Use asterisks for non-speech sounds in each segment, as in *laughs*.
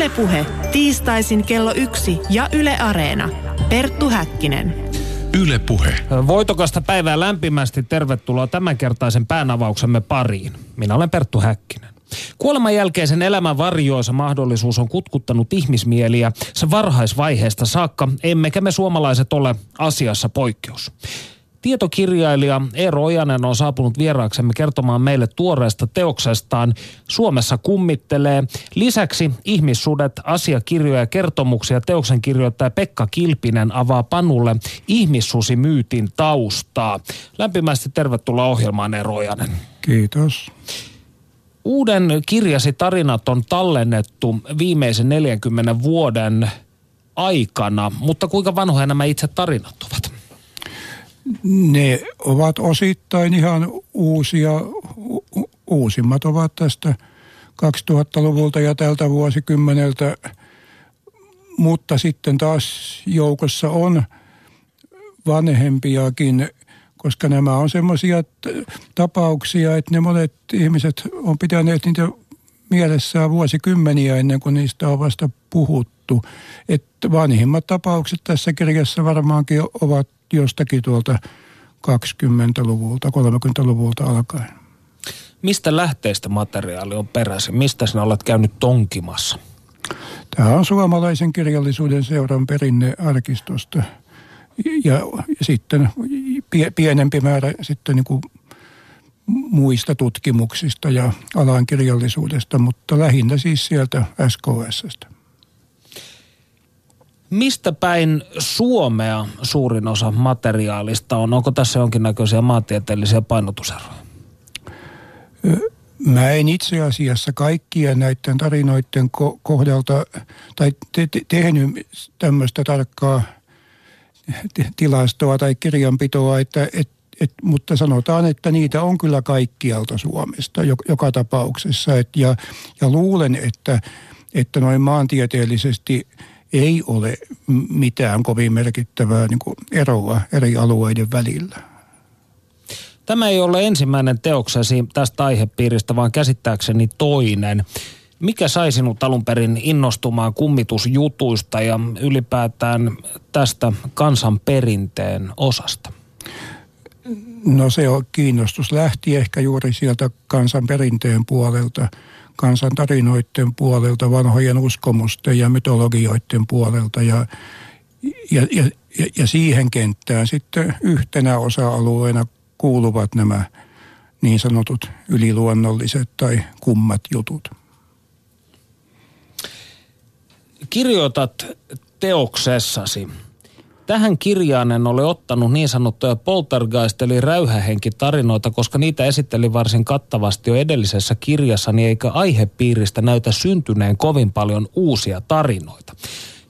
Ylepuhe tiistaisin kello yksi ja Yle Areena. Perttu Häkkinen. Ylepuhe. Voitokasta päivää lämpimästi tervetuloa tämänkertaisen päänavauksemme pariin. Minä olen Perttu Häkkinen. Kuoleman jälkeisen elämän varjoisa mahdollisuus on kutkuttanut ihmismieliä se varhaisvaiheesta saakka, emmekä me suomalaiset ole asiassa poikkeus. Tietokirjailija Eero Ojanen on saapunut vieraaksemme kertomaan meille tuoreesta teoksestaan Suomessa kummittelee. Lisäksi ihmissudet, asiakirjoja ja kertomuksia teoksen kirjoittaja Pekka Kilpinen avaa Panulle ihmissusimyytin taustaa. Lämpimästi tervetuloa ohjelmaan Eero Ojanen. Kiitos. Uuden kirjasi tarinat on tallennettu viimeisen 40 vuoden aikana, mutta kuinka vanhoja nämä itse tarinat ovat? Ne ovat osittain ihan uusia. Uusimmat ovat tästä 2000-luvulta ja tältä vuosikymmeneltä, mutta sitten taas joukossa on vanhempiakin, koska nämä on semmoisia tapauksia, että ne monet ihmiset on pitäneet niitä mielessään vuosikymmeniä ennen kuin niistä on vasta puhuttu. Että vanhimmat tapaukset tässä kirjassa varmaankin ovat jostakin tuolta 20-luvulta, 30-luvulta alkaen. Mistä lähteistä materiaali on peräisin? Mistä sinä olet käynyt tonkimassa? Tämä on suomalaisen kirjallisuuden seuran perinnearkistosta. Ja, ja sitten pie, pienempi määrä sitten niin kuin muista tutkimuksista ja alan kirjallisuudesta, mutta lähinnä siis sieltä SKSstä. Mistä päin Suomea suurin osa materiaalista on? Onko tässä jonkinnäköisiä maantieteellisiä painotuseroja? Mä en itse asiassa kaikkia näiden tarinoiden ko- kohdalta tai te- te- tehnyt tämmöistä tarkkaa tilastoa tai kirjanpitoa, että, et, et, mutta sanotaan, että niitä on kyllä kaikkialta Suomesta joka tapauksessa. Et, ja, ja luulen, että, että noin maantieteellisesti – ei ole mitään kovin merkittävää niin kuin eroa eri alueiden välillä. Tämä ei ole ensimmäinen teoksesi tästä aihepiiristä, vaan käsittääkseni toinen. Mikä sai sinut alun perin innostumaan kummitusjutuista ja ylipäätään tästä kansanperinteen osasta? No se on kiinnostus lähti ehkä juuri sieltä kansanperinteen puolelta – kansantarinoiden puolelta, vanhojen uskomusten ja mytologioiden puolelta ja, ja, ja, ja siihen kenttään sitten yhtenä osa-alueena kuuluvat nämä niin sanotut yliluonnolliset tai kummat jutut. Kirjoitat teoksessasi Tähän kirjaan en ole ottanut niin sanottuja poltergeist eli räyhähenkitarinoita, koska niitä esitteli varsin kattavasti jo edellisessä kirjassani, eikä aihepiiristä näytä syntyneen kovin paljon uusia tarinoita.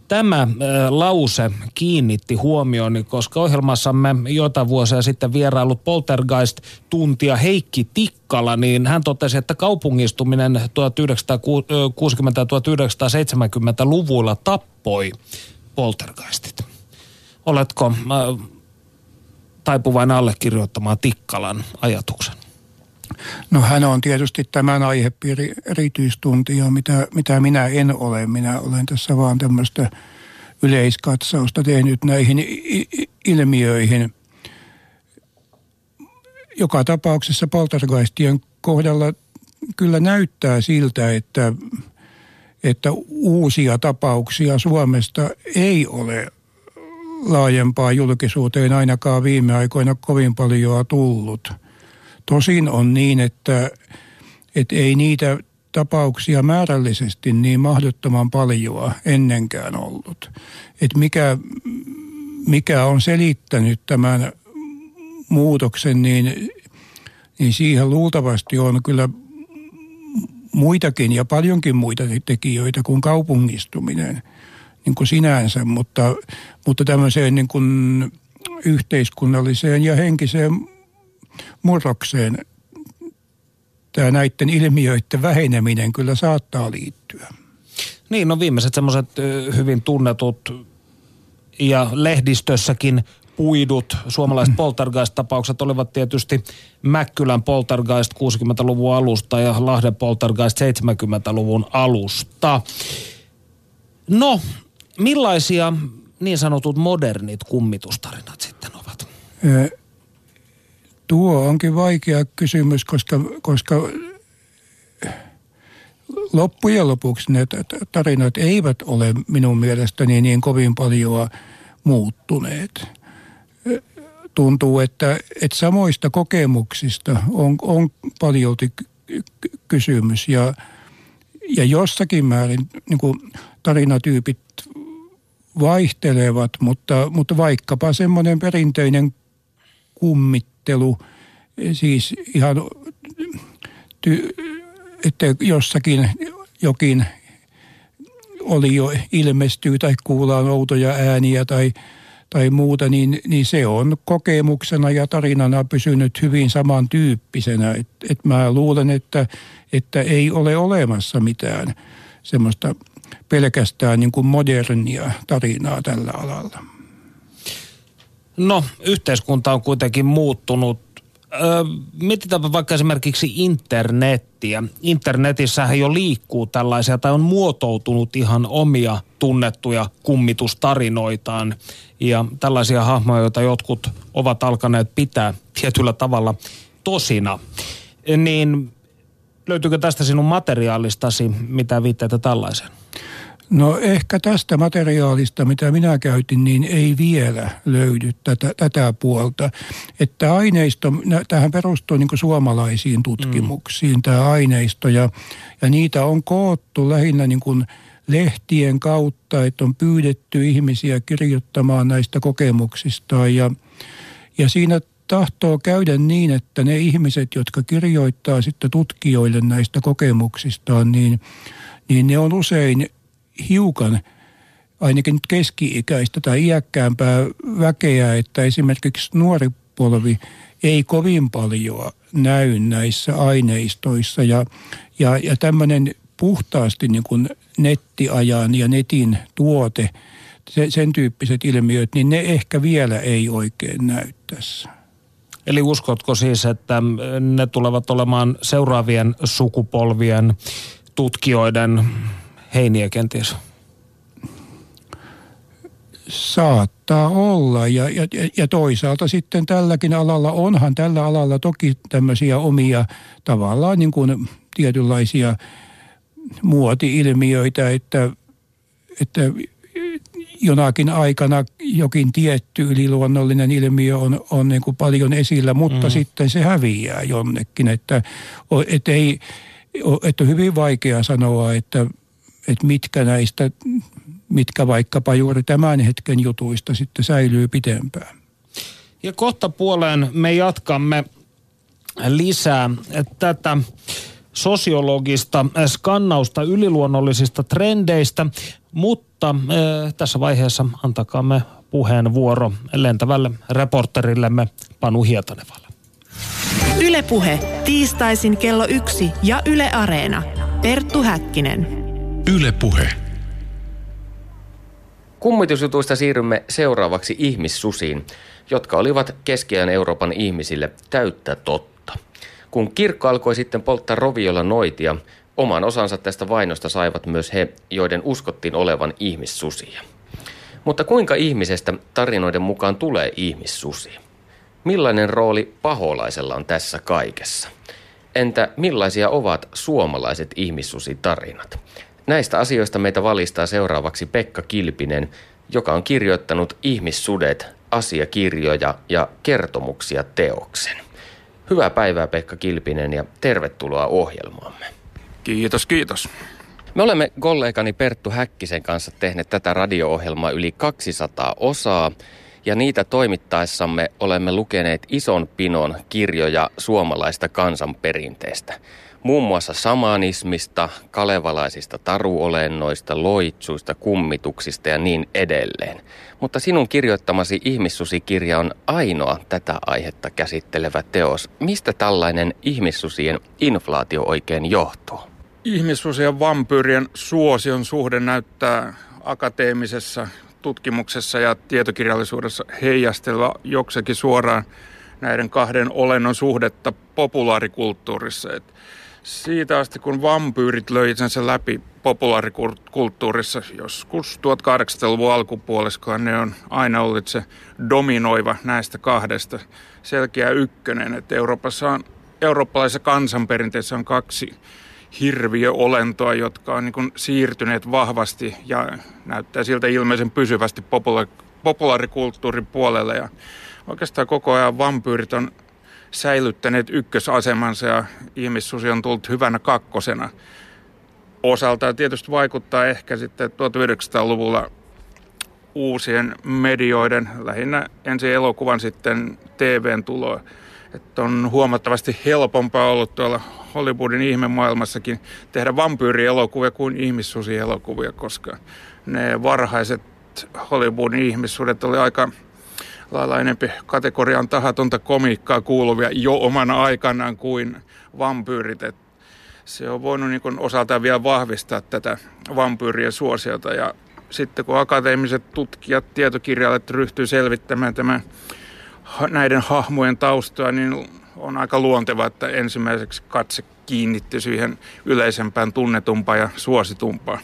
Tämä äh, lause kiinnitti huomioni, koska ohjelmassamme joita vuosia sitten vierailut Poltergeist-tuntia Heikki Tikkala, niin hän totesi, että kaupungistuminen 1960-1970-luvuilla tappoi poltergeistit. Oletko äh, taipuvainen allekirjoittamaan Tikkalan ajatuksen? No hän on tietysti tämän aihepiiri erityistuntija, mitä, mitä minä en ole. Minä olen tässä vaan tämmöistä yleiskatsausta tehnyt näihin ilmiöihin. Joka tapauksessa poltergeistien kohdalla kyllä näyttää siltä, että, että uusia tapauksia Suomesta ei ole laajempaa julkisuuteen ainakaan viime aikoina kovin paljon tullut. Tosin on niin, että, että ei niitä tapauksia määrällisesti niin mahdottoman paljon ennenkään ollut. Että mikä, mikä on selittänyt tämän muutoksen, niin, niin siihen luultavasti on kyllä muitakin ja paljonkin muita tekijöitä kuin kaupungistuminen – niin kuin sinänsä, mutta, mutta tämmöiseen niin kuin yhteiskunnalliseen ja henkiseen murrokseen tämä näiden ilmiöiden väheneminen kyllä saattaa liittyä. Niin, no viimeiset semmoiset hyvin tunnetut ja lehdistössäkin puidut suomalaiset mm. poltergeist-tapaukset olivat tietysti Mäkkylän poltergeist 60-luvun alusta ja Lahden poltergeist 70-luvun alusta. No, millaisia niin sanotut modernit kummitustarinat sitten ovat? Tuo onkin vaikea kysymys, koska, koska loppujen lopuksi ne tarinat eivät ole minun mielestäni niin kovin paljon muuttuneet. Tuntuu, että, että samoista kokemuksista on, on paljolti kysymys ja, ja jossakin määrin niin kuin tarinatyypit vaihtelevat, mutta, mutta vaikkapa semmoinen perinteinen kummittelu, siis ihan ty, että jossakin jokin oli jo ilmestyy tai kuullaan outoja ääniä tai, tai muuta, niin, niin se on kokemuksena ja tarinana pysynyt hyvin samantyyppisenä. Et, et mä luulen, että, että ei ole olemassa mitään semmoista pelkästään niin kuin modernia tarinaa tällä alalla. No, yhteiskunta on kuitenkin muuttunut Öö, mietitäänpä vaikka esimerkiksi internettiä. Internetissähän jo liikkuu tällaisia tai on muotoutunut ihan omia tunnettuja kummitustarinoitaan. Ja tällaisia hahmoja, joita jotkut ovat alkaneet pitää tietyllä tavalla tosina. Niin löytyykö tästä sinun materiaalistasi mitä viitteitä tällaiseen? No ehkä tästä materiaalista, mitä minä käytin, niin ei vielä löydy tätä, tätä puolta. Että aineisto, tähän perustuu niin suomalaisiin tutkimuksiin mm. tämä aineisto ja, ja niitä on koottu lähinnä niin kuin lehtien kautta, että on pyydetty ihmisiä kirjoittamaan näistä kokemuksistaan ja, ja siinä tahtoo käydä niin, että ne ihmiset, jotka kirjoittaa sitten tutkijoille näistä kokemuksistaan, niin, niin ne on usein hiukan ainakin nyt keski-ikäistä tai iäkkäämpää väkeä, että esimerkiksi nuori polvi ei kovin paljon näy näissä aineistoissa ja, ja, ja tämmöinen puhtaasti niin kuin nettiajan ja netin tuote, se, sen tyyppiset ilmiöt, niin ne ehkä vielä ei oikein näy tässä. Eli uskotko siis, että ne tulevat olemaan seuraavien sukupolvien tutkijoiden heiniä kenties? Saattaa olla ja, ja, ja toisaalta sitten tälläkin alalla, onhan tällä alalla toki tämmöisiä omia tavallaan niin kuin tietynlaisia muoti-ilmiöitä, että, että jonakin aikana jokin tietty yliluonnollinen ilmiö on, on niin kuin paljon esillä, mutta mm. sitten se häviää jonnekin. Että, että, ei, että on hyvin vaikea sanoa, että että mitkä näistä, mitkä vaikkapa juuri tämän hetken jutuista sitten säilyy pitempään. Ja kohta puoleen me jatkamme lisää tätä sosiologista skannausta yliluonnollisista trendeistä, mutta äh, tässä vaiheessa antakaamme puheenvuoro lentävälle reporterillemme Panu Hietanevalle. Ylepuhe tiistaisin kello yksi ja Yle Areena. Perttu Häkkinen. Yle Puhe. Kummitusjutuista siirrymme seuraavaksi ihmissusiin, jotka olivat keskiään Euroopan ihmisille täyttä totta. Kun kirkko alkoi sitten polttaa roviolla noitia, oman osansa tästä vainosta saivat myös he, joiden uskottiin olevan ihmissusia. Mutta kuinka ihmisestä tarinoiden mukaan tulee ihmissusi? Millainen rooli paholaisella on tässä kaikessa? Entä millaisia ovat suomalaiset ihmissusitarinat? Näistä asioista meitä valistaa seuraavaksi Pekka Kilpinen, joka on kirjoittanut Ihmissudet, asiakirjoja ja kertomuksia teoksen. Hyvää päivää Pekka Kilpinen ja tervetuloa ohjelmaamme. Kiitos, kiitos. Me olemme kollegani Perttu Häkkisen kanssa tehneet tätä radio-ohjelmaa yli 200 osaa ja niitä toimittaessamme olemme lukeneet ison pinon kirjoja suomalaista kansanperinteestä muun muassa samanismista, kalevalaisista taruolennoista, loitsuista, kummituksista ja niin edelleen. Mutta sinun kirjoittamasi ihmissusikirja on ainoa tätä aihetta käsittelevä teos. Mistä tällainen ihmissusien inflaatio oikein johtuu? Ihmissusien vampyyrien suosion suhde näyttää akateemisessa tutkimuksessa ja tietokirjallisuudessa heijastella joksekin suoraan näiden kahden olennon suhdetta populaarikulttuurissa. Että siitä asti, kun vampyyrit löi itsensä läpi populaarikulttuurissa, joskus 1800-luvun alkupuoliskoa, ne on aina ollut se dominoiva näistä kahdesta selkeä ykkönen. Että Euroopassa on, eurooppalaisessa kansanperinteessä on kaksi hirviöolentoa, jotka on niin siirtyneet vahvasti ja näyttää siltä ilmeisen pysyvästi popula- populaarikulttuurin puolelle. Ja oikeastaan koko ajan vampyyrit on säilyttäneet ykkösasemansa ja ihmissusi on tullut hyvänä kakkosena. Osaltaan tietysti vaikuttaa ehkä sitten 1900-luvulla uusien medioiden, lähinnä ensin elokuvan sitten TVn tuloa. Että on huomattavasti helpompaa ollut tuolla Hollywoodin ihmemaailmassakin tehdä vampyyrielokuvia kuin ihmissusielokuvia, koska ne varhaiset Hollywoodin ihmissuudet oli aika lailla enempi kategorian tahatonta komiikkaa kuuluvia jo omana aikanaan kuin vampyyrit. Et se on voinut niin osaltaan vielä vahvistaa tätä vampyyrien suosiota ja sitten kun akateemiset tutkijat, tietokirjailijat ryhtyy selvittämään tämän, näiden hahmojen taustoa, niin on aika luonteva, että ensimmäiseksi katse kiinnittyy siihen yleisempään, tunnetumpaan ja suositumpaan.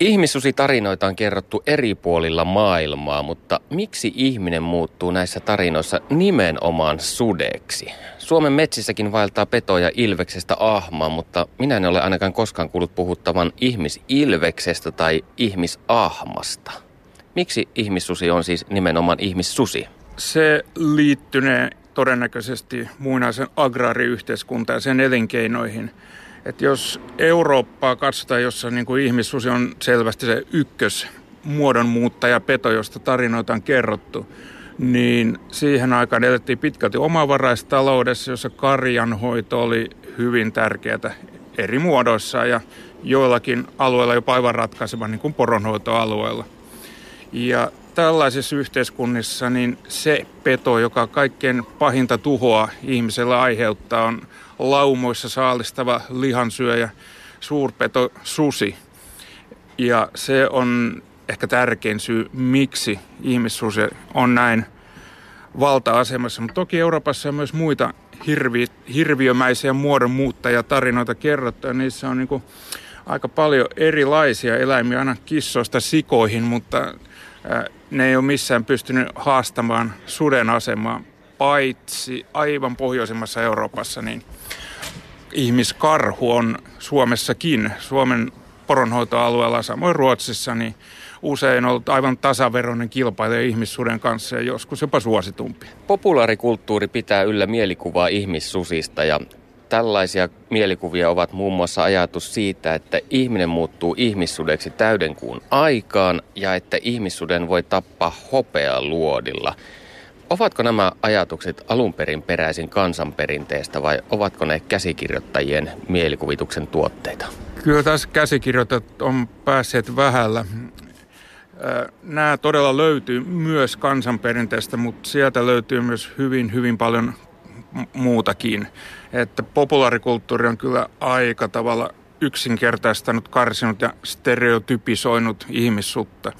Ihmissusitarinoita on kerrottu eri puolilla maailmaa, mutta miksi ihminen muuttuu näissä tarinoissa nimenomaan sudeksi? Suomen metsissäkin vaeltaa petoja ilveksestä ahmaa, mutta minä en ole ainakaan koskaan kuullut puhuttavan ihmisilveksestä tai ihmisahmasta. Miksi ihmissusi on siis nimenomaan ihmissusi? Se liittynee todennäköisesti muinaisen agraariyhteiskuntaan ja sen elinkeinoihin – että jos Eurooppaa katsotaan, jossa niin kuin ihmissusi on selvästi se ykkös muodonmuuttaja peto, josta tarinoita on kerrottu, niin siihen aikaan elettiin pitkälti omavaraistaloudessa, jossa karjanhoito oli hyvin tärkeää eri muodoissa ja joillakin alueilla jopa aivan ratkaiseva niin kuin poronhoitoalueella. Ja tällaisissa yhteiskunnissa niin se peto, joka kaikkein pahinta tuhoa ihmisellä aiheuttaa, on laumoissa saalistava lihansyöjä, suurpeto susi. Ja se on ehkä tärkein syy, miksi ihmissusi on näin valta-asemassa. Mutta toki Euroopassa on myös muita hirvi, hirviömäisiä muodonmuuttajatarinoita kerrottu. Ja niissä on niin aika paljon erilaisia eläimiä, aina kissoista sikoihin, mutta ne ei ole missään pystynyt haastamaan suden asemaa, paitsi aivan pohjoisemmassa Euroopassa, niin ihmiskarhu on Suomessakin, Suomen poronhoitoalueella, samoin Ruotsissa, niin usein ollut aivan tasaveroinen kilpailija ihmissuden kanssa ja joskus jopa suositumpi. Populaarikulttuuri pitää yllä mielikuvaa ihmissusista ja tällaisia mielikuvia ovat muun muassa ajatus siitä, että ihminen muuttuu ihmissudeksi täydenkuun aikaan ja että ihmissuden voi tappaa luodilla. Ovatko nämä ajatukset alun perin peräisin kansanperinteestä vai ovatko ne käsikirjoittajien mielikuvituksen tuotteita? Kyllä tässä käsikirjoitajat on päässeet vähällä. Nämä todella löytyy myös kansanperinteestä, mutta sieltä löytyy myös hyvin, hyvin paljon muutakin. Että populaarikulttuuri on kyllä aika tavalla yksinkertaistanut, karsinut ja stereotypisoinut ihmissutta.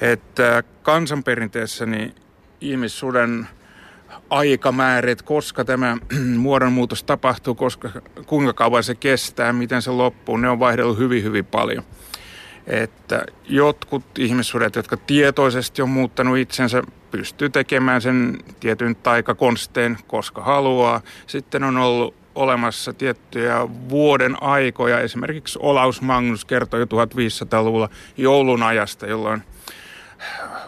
Että kansanperinteessä niin ihmissuden aikamäärit, koska tämä *clears throat* muodonmuutos tapahtuu, koska, kuinka kauan se kestää, miten se loppuu, ne on vaihdellut hyvin, hyvin paljon. Että jotkut ihmissudet, jotka tietoisesti on muuttanut itsensä, pystyy tekemään sen tietyn taikakonsteen, koska haluaa. Sitten on ollut olemassa tiettyjä vuoden aikoja. Esimerkiksi Olaus Magnus kertoi jo 1500-luvulla joulun ajasta, jolloin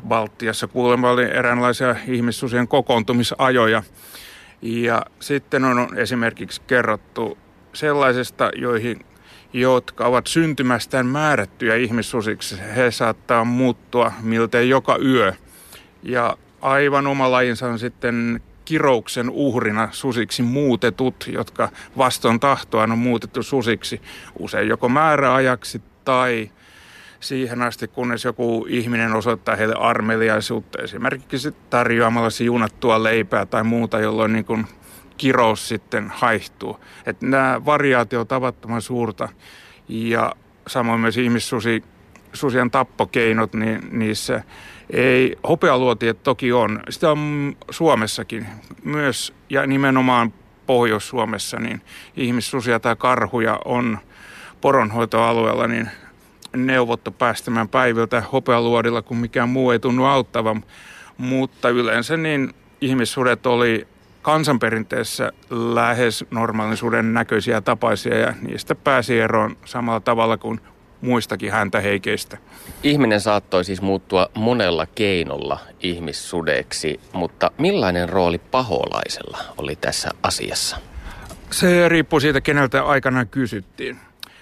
Baltiassa kuulemma oli eräänlaisia ihmissusien kokoontumisajoja. Ja sitten on esimerkiksi kerrottu sellaisesta, joihin, jotka ovat syntymästään määrättyjä ihmissusiksi. He saattaa muuttua miltei joka yö. Ja aivan oma lajinsa on sitten kirouksen uhrina susiksi muutetut, jotka vaston tahtoa on muutettu susiksi usein joko määräajaksi tai siihen asti, kunnes joku ihminen osoittaa heille armeliaisuutta, esimerkiksi tarjoamalla siunattua leipää tai muuta, jolloin niin kuin kirous sitten haihtuu. Että nämä variaatio on tavattoman suurta ja samoin myös ihmissusi susien tappokeinot, niin niissä ei, hopealuotiet toki on, sitä on Suomessakin myös ja nimenomaan Pohjois-Suomessa, niin ihmissusia tai karhuja on poronhoitoalueella, niin neuvottu päästämään päiviltä hopealuodilla, kun mikään muu ei tunnu auttavan. Mutta yleensä niin ihmissudet oli kansanperinteessä lähes normaalisuuden näköisiä tapaisia ja niistä pääsi eroon samalla tavalla kuin muistakin häntä heikeistä. Ihminen saattoi siis muuttua monella keinolla ihmissudeksi, mutta millainen rooli paholaisella oli tässä asiassa? Se riippuu siitä, keneltä aikanaan kysyttiin.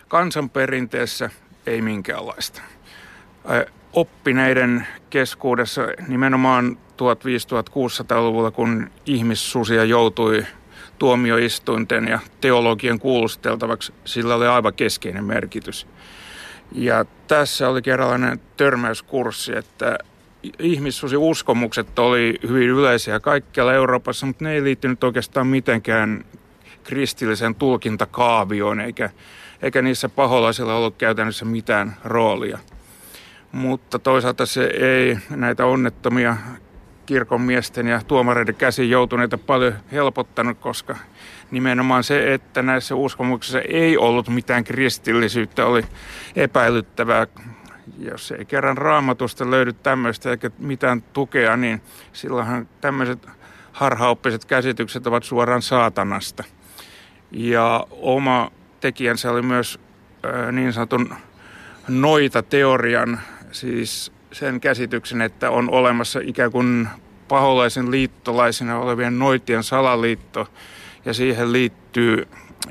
Kansanperinteessä ei minkäänlaista. Oppineiden keskuudessa nimenomaan 1500-1600-luvulla, kun ihmissusia joutui tuomioistuinten ja teologien kuulusteltavaksi, sillä oli aivan keskeinen merkitys. Ja tässä oli kerrallinen törmäyskurssi, että ihmissusi-uskomukset oli hyvin yleisiä kaikkialla Euroopassa, mutta ne ei liittynyt oikeastaan mitenkään kristilliseen tulkintakaavioon, eikä, eikä niissä paholaisilla ollut käytännössä mitään roolia. Mutta toisaalta se ei näitä onnettomia kirkonmiesten ja tuomareiden käsiin joutuneita paljon helpottanut, koska nimenomaan se, että näissä uskomuksissa ei ollut mitään kristillisyyttä, oli epäilyttävää. Jos ei kerran raamatusta löydy tämmöistä eikä mitään tukea, niin silloinhan tämmöiset harhaoppiset käsitykset ovat suoraan saatanasta. Ja oma tekijänsä oli myös niin sanotun noita-teorian, siis sen käsityksen, että on olemassa ikään kuin paholaisen liittolaisina olevien noitien salaliitto ja siihen liittyy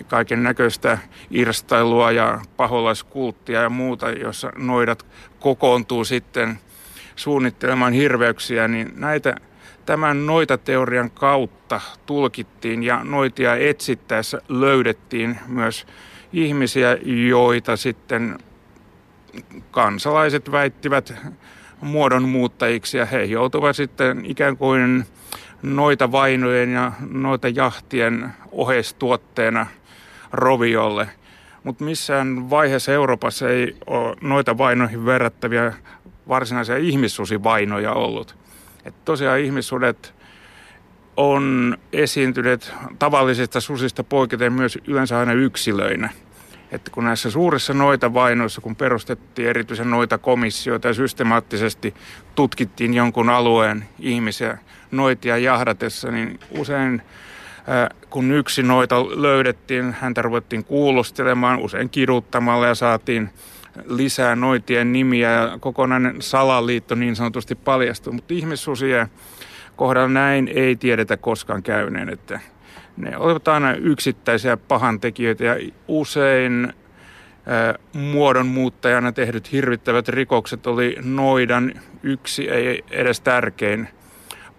kaiken näköistä irstailua ja paholaiskulttia ja muuta, jossa noidat kokoontuu sitten suunnittelemaan hirveyksiä, niin näitä tämän noitateorian kautta tulkittiin ja noitia etsittäessä löydettiin myös ihmisiä, joita sitten kansalaiset väittivät muodonmuuttajiksi ja he joutuvat sitten ikään kuin noita vainojen ja noita jahtien oheistuotteena roviolle. Mutta missään vaiheessa Euroopassa ei ole noita vainoihin verrattavia varsinaisia ihmissusivainoja ollut. Et tosiaan ihmissudet on esiintyneet tavallisista susista poiketen myös yleensä aina yksilöinä – että kun näissä suurissa noita vainoissa, kun perustettiin erityisen noita komissioita ja systemaattisesti tutkittiin jonkun alueen ihmisiä noitia jahdatessa, niin usein kun yksi noita löydettiin, häntä ruvettiin kuulustelemaan usein kiduttamalla ja saatiin lisää noitien nimiä ja kokonainen salaliitto niin sanotusti paljastui. Mutta ihmissusien kohdalla näin ei tiedetä koskaan käyneen, että ne olivat aina yksittäisiä pahantekijöitä ja usein muodonmuuttajana tehdyt hirvittävät rikokset oli noidan yksi, ei edes tärkein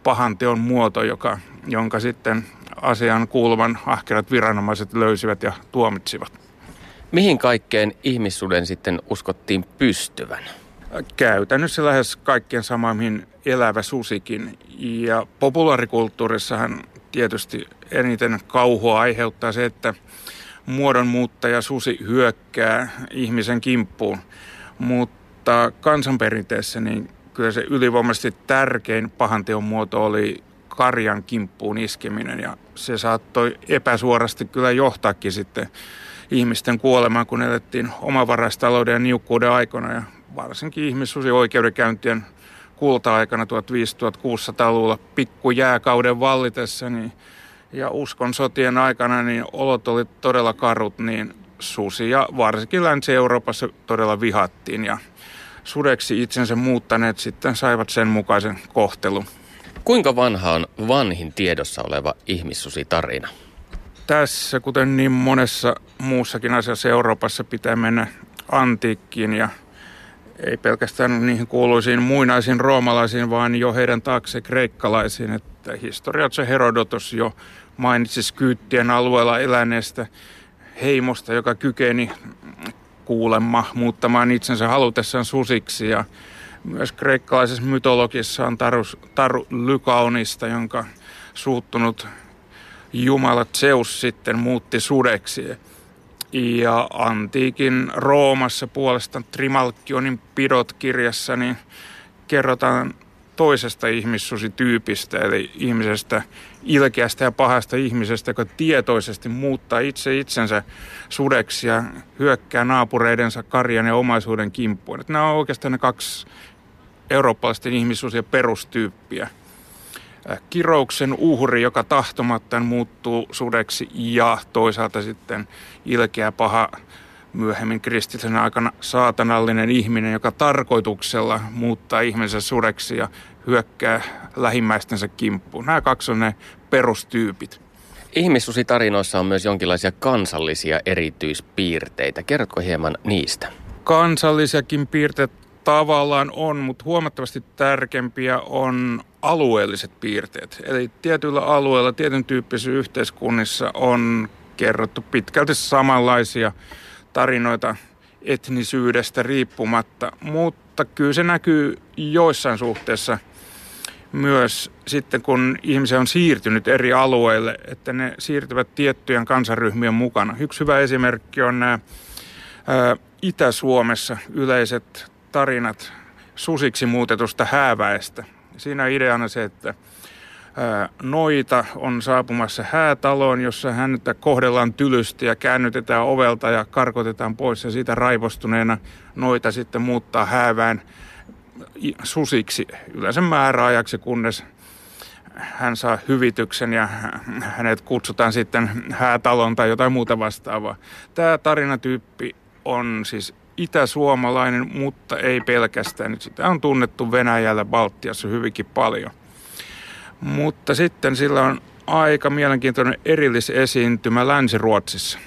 pahanteon muoto, joka, jonka sitten asian kuuluvan ahkerat viranomaiset löysivät ja tuomitsivat. Mihin kaikkeen ihmissuden sitten uskottiin pystyvän? Käytännössä lähes kaikkien sama, mihin elävä susikin. Ja populaarikulttuurissahan tietysti eniten kauhua aiheuttaa se, että muodonmuuttaja susi hyökkää ihmisen kimppuun. Mutta kansanperinteessä niin kyllä se ylivoimaisesti tärkein pahanteon muoto oli karjan kimppuun iskeminen ja se saattoi epäsuorasti kyllä johtaakin sitten ihmisten kuolemaan, kun elettiin omavaraistalouden ja niukkuuden aikana ja varsinkin ihmissusi oikeudenkäyntien kulta-aikana 1500-1600-luvulla pikkujääkauden vallitessa niin, ja uskon sotien aikana niin olot oli todella karut, niin susia varsinkin Länsi-Euroopassa todella vihattiin ja sudeksi itsensä muuttaneet sitten saivat sen mukaisen kohtelun. Kuinka vanha on vanhin tiedossa oleva ihmissusitarina? Tässä, kuten niin monessa muussakin asiassa Euroopassa, pitää mennä antiikkiin ja ei pelkästään niihin kuuluisiin muinaisiin roomalaisiin, vaan jo heidän taakse kreikkalaisiin. Että historiatsa Herodotos jo mainitsi Skyyttien alueella eläneestä heimosta, joka kykeni kuulemma muuttamaan itsensä halutessaan susiksi. Ja myös kreikkalaisessa mytologissa on taru, taru Lykaunista, jonka suuttunut jumala Zeus sitten muutti sudeksi. Ja antiikin Roomassa puolestaan Trimalkionin pidot kirjassa niin kerrotaan toisesta ihmissusityypistä, eli ihmisestä, ilkeästä ja pahasta ihmisestä, joka tietoisesti muuttaa itse itsensä sudeksi ja hyökkää naapureidensa karjan ja omaisuuden kimppuun. Että nämä on oikeastaan ne kaksi eurooppalaisten ihmissusien perustyyppiä. Äh, kirouksen uhri, joka tahtomattaan muuttuu sudeksi ja toisaalta sitten ilkeä paha myöhemmin kristillisen aikana saatanallinen ihminen, joka tarkoituksella muuttaa ihmisen sureksi ja hyökkää lähimmäistensä kimppuun. Nämä kaksi on ne perustyypit. Ihmissusitarinoissa on myös jonkinlaisia kansallisia erityispiirteitä. Kerrotko hieman niistä? Kansallisiakin piirteitä tavallaan on, mutta huomattavasti tärkeämpiä on alueelliset piirteet. Eli tietyillä alueilla, tietyn tyyppisissä yhteiskunnissa on kerrottu pitkälti samanlaisia tarinoita etnisyydestä riippumatta, mutta kyllä se näkyy joissain suhteessa myös sitten, kun ihmisiä on siirtynyt eri alueille, että ne siirtyvät tiettyjen kansaryhmien mukana. Yksi hyvä esimerkki on nämä Itä-Suomessa yleiset tarinat susiksi muutetusta hääväestä. Siinä ideana se, että noita on saapumassa häätaloon, jossa häntä kohdellaan tylysti ja käännytetään ovelta ja karkotetaan pois ja siitä raivostuneena noita sitten muuttaa häävään susiksi yleensä määräajaksi, kunnes hän saa hyvityksen ja hänet kutsutaan sitten häätalon tai jotain muuta vastaavaa. Tämä tarinatyyppi on siis itäsuomalainen, mutta ei pelkästään. Nyt sitä on tunnettu Venäjällä, Baltiassa hyvinkin paljon. Mutta sitten sillä on aika mielenkiintoinen erillisesiintymä Länsi-Ruotsissa.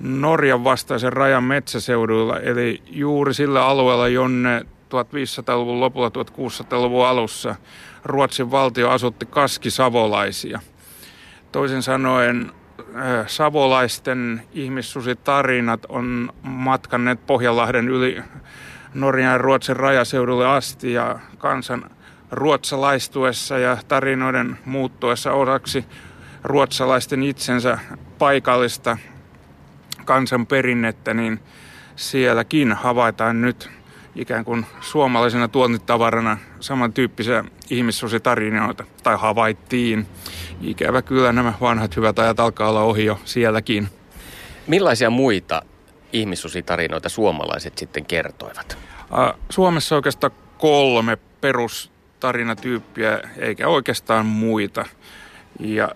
Norjan vastaisen rajan metsäseuduilla, eli juuri sillä alueella, jonne 1500-luvun lopulla 1600-luvun alussa Ruotsin valtio asutti kaskisavolaisia. Toisin sanoen savolaisten ihmissusitarinat on matkanneet Pohjanlahden yli Norjan ja Ruotsin rajaseudulle asti ja kansan ruotsalaistuessa ja tarinoiden muuttuessa osaksi ruotsalaisten itsensä paikallista kansanperinnettä, niin sielläkin havaitaan nyt ikään kuin suomalaisena tuontitavarana samantyyppisiä ihmissusitarinoita, tai havaittiin. Ikävä kyllä nämä vanhat hyvät ajat alkaa olla ohi jo sielläkin. Millaisia muita ihmissusitarinoita suomalaiset sitten kertoivat? Suomessa oikeastaan kolme perustarinatyyppiä, eikä oikeastaan muita. Ja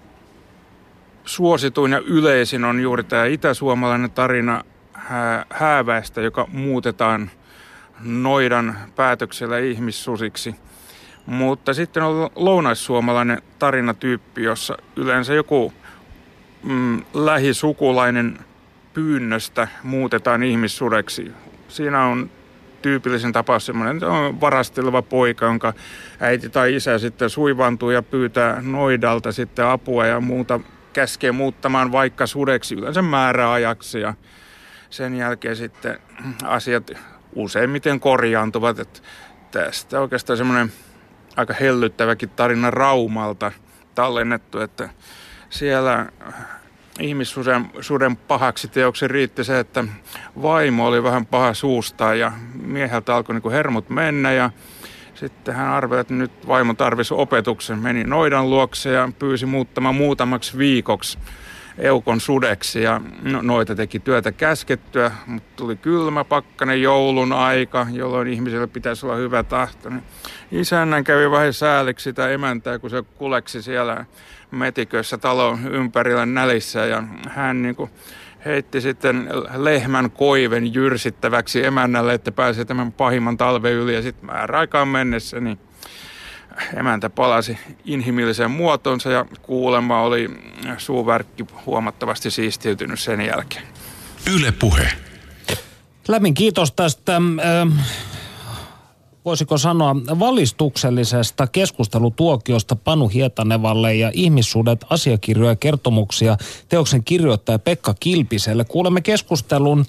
suosituin ja yleisin on juuri tämä itäsuomalainen tarina hääväestä, joka muutetaan noidan päätöksellä ihmissusiksi. Mutta sitten on lounaissuomalainen tarinatyyppi, jossa yleensä joku mm, lähisukulainen pyynnöstä muutetaan ihmissudeksi. Siinä on tyypillisen tapaus semmoinen on varasteleva poika, jonka äiti tai isä sitten suivantuu ja pyytää noidalta sitten apua ja muuta käskee muuttamaan vaikka sudeksi yleensä määräajaksi ja sen jälkeen sitten asiat useimmiten korjaantuvat. Että tästä oikeastaan semmoinen aika hellyttäväkin tarina Raumalta tallennettu, että siellä ihmissuden suden pahaksi teoksi riitti se, että vaimo oli vähän paha suusta ja mieheltä alkoi niin hermot mennä ja sitten hän arveli, että nyt vaimo tarvisi opetuksen. Meni noidan luokse ja pyysi muuttamaan muutamaksi viikoksi eukon sudeksi ja no, noita teki työtä käskettyä, mutta tuli kylmä pakkanen joulun aika, jolloin ihmiselle pitäisi olla hyvä tahto. Niin isännän kävi vähän sääliksi sitä emäntää, kun se kuleksi siellä metikössä talon ympärillä nälissä ja hän niin kuin heitti sitten lehmän koiven jyrsittäväksi emännälle, että pääsee tämän pahimman talven yli ja sitten määräaikaan mennessä niin emäntä palasi inhimilliseen muotonsa ja kuulemma oli suuvärkki huomattavasti siistiytynyt sen jälkeen. Yle puhe. Lämmin kiitos tästä, äh, voisiko sanoa, valistuksellisesta keskustelutuokiosta Panu Hietanevalle ja ihmissuudet asiakirjoja ja kertomuksia teoksen kirjoittaja Pekka Kilpiselle. Kuulemme keskustelun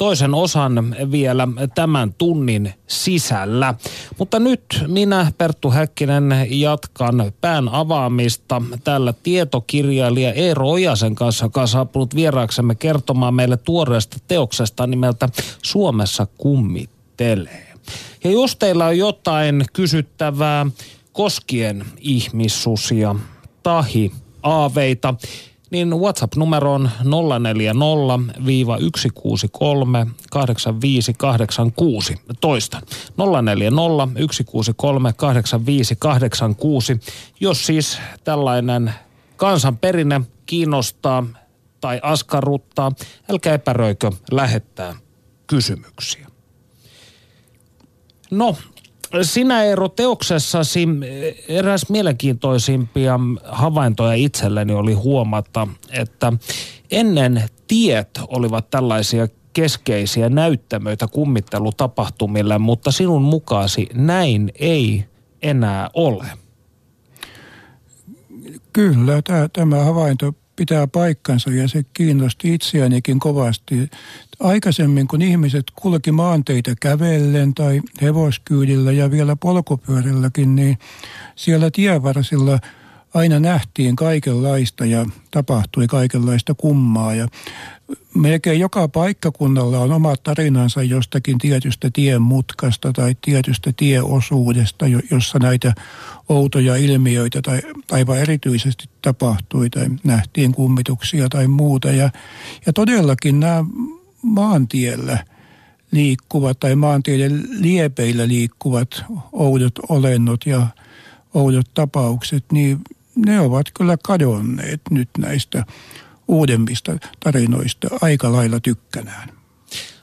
toisen osan vielä tämän tunnin sisällä. Mutta nyt minä, Perttu Häkkinen, jatkan pään avaamista tällä tietokirjailija Eero Ojasen kanssa, joka on saapunut vieraaksemme kertomaan meille tuoreesta teoksesta nimeltä Suomessa kummittelee. Ja jos teillä on jotain kysyttävää koskien ihmissusia, tahi, aaveita, niin WhatsApp-numero on 040 Toista. 040 Jos siis tällainen kansanperinne kiinnostaa tai askarruttaa, älkää epäröikö lähettää kysymyksiä. No, sinä Eero teoksessasi eräs mielenkiintoisimpia havaintoja itselleni oli huomata, että ennen tiet olivat tällaisia keskeisiä näyttämöitä kummittelutapahtumille, mutta sinun mukaasi näin ei enää ole. Kyllä, tämä havainto pitää paikkansa ja se kiinnosti itseänikin kovasti. Aikaisemmin kun ihmiset kulki maanteita kävellen tai hevoskyydillä ja vielä polkupyörilläkin, niin siellä tievarsilla aina nähtiin kaikenlaista ja tapahtui kaikenlaista kummaa. Ja melkein joka paikkakunnalla on oma tarinansa jostakin tietystä tien mutkasta tai tietystä tieosuudesta, jossa näitä outoja ilmiöitä tai aivan erityisesti tapahtui tai nähtiin kummituksia tai muuta. Ja, ja todellakin nämä maantiellä liikkuvat tai maantieiden liepeillä liikkuvat oudot olennot ja oudot tapaukset, niin ne ovat kyllä kadonneet nyt näistä uudemmista tarinoista aika lailla tykkänään.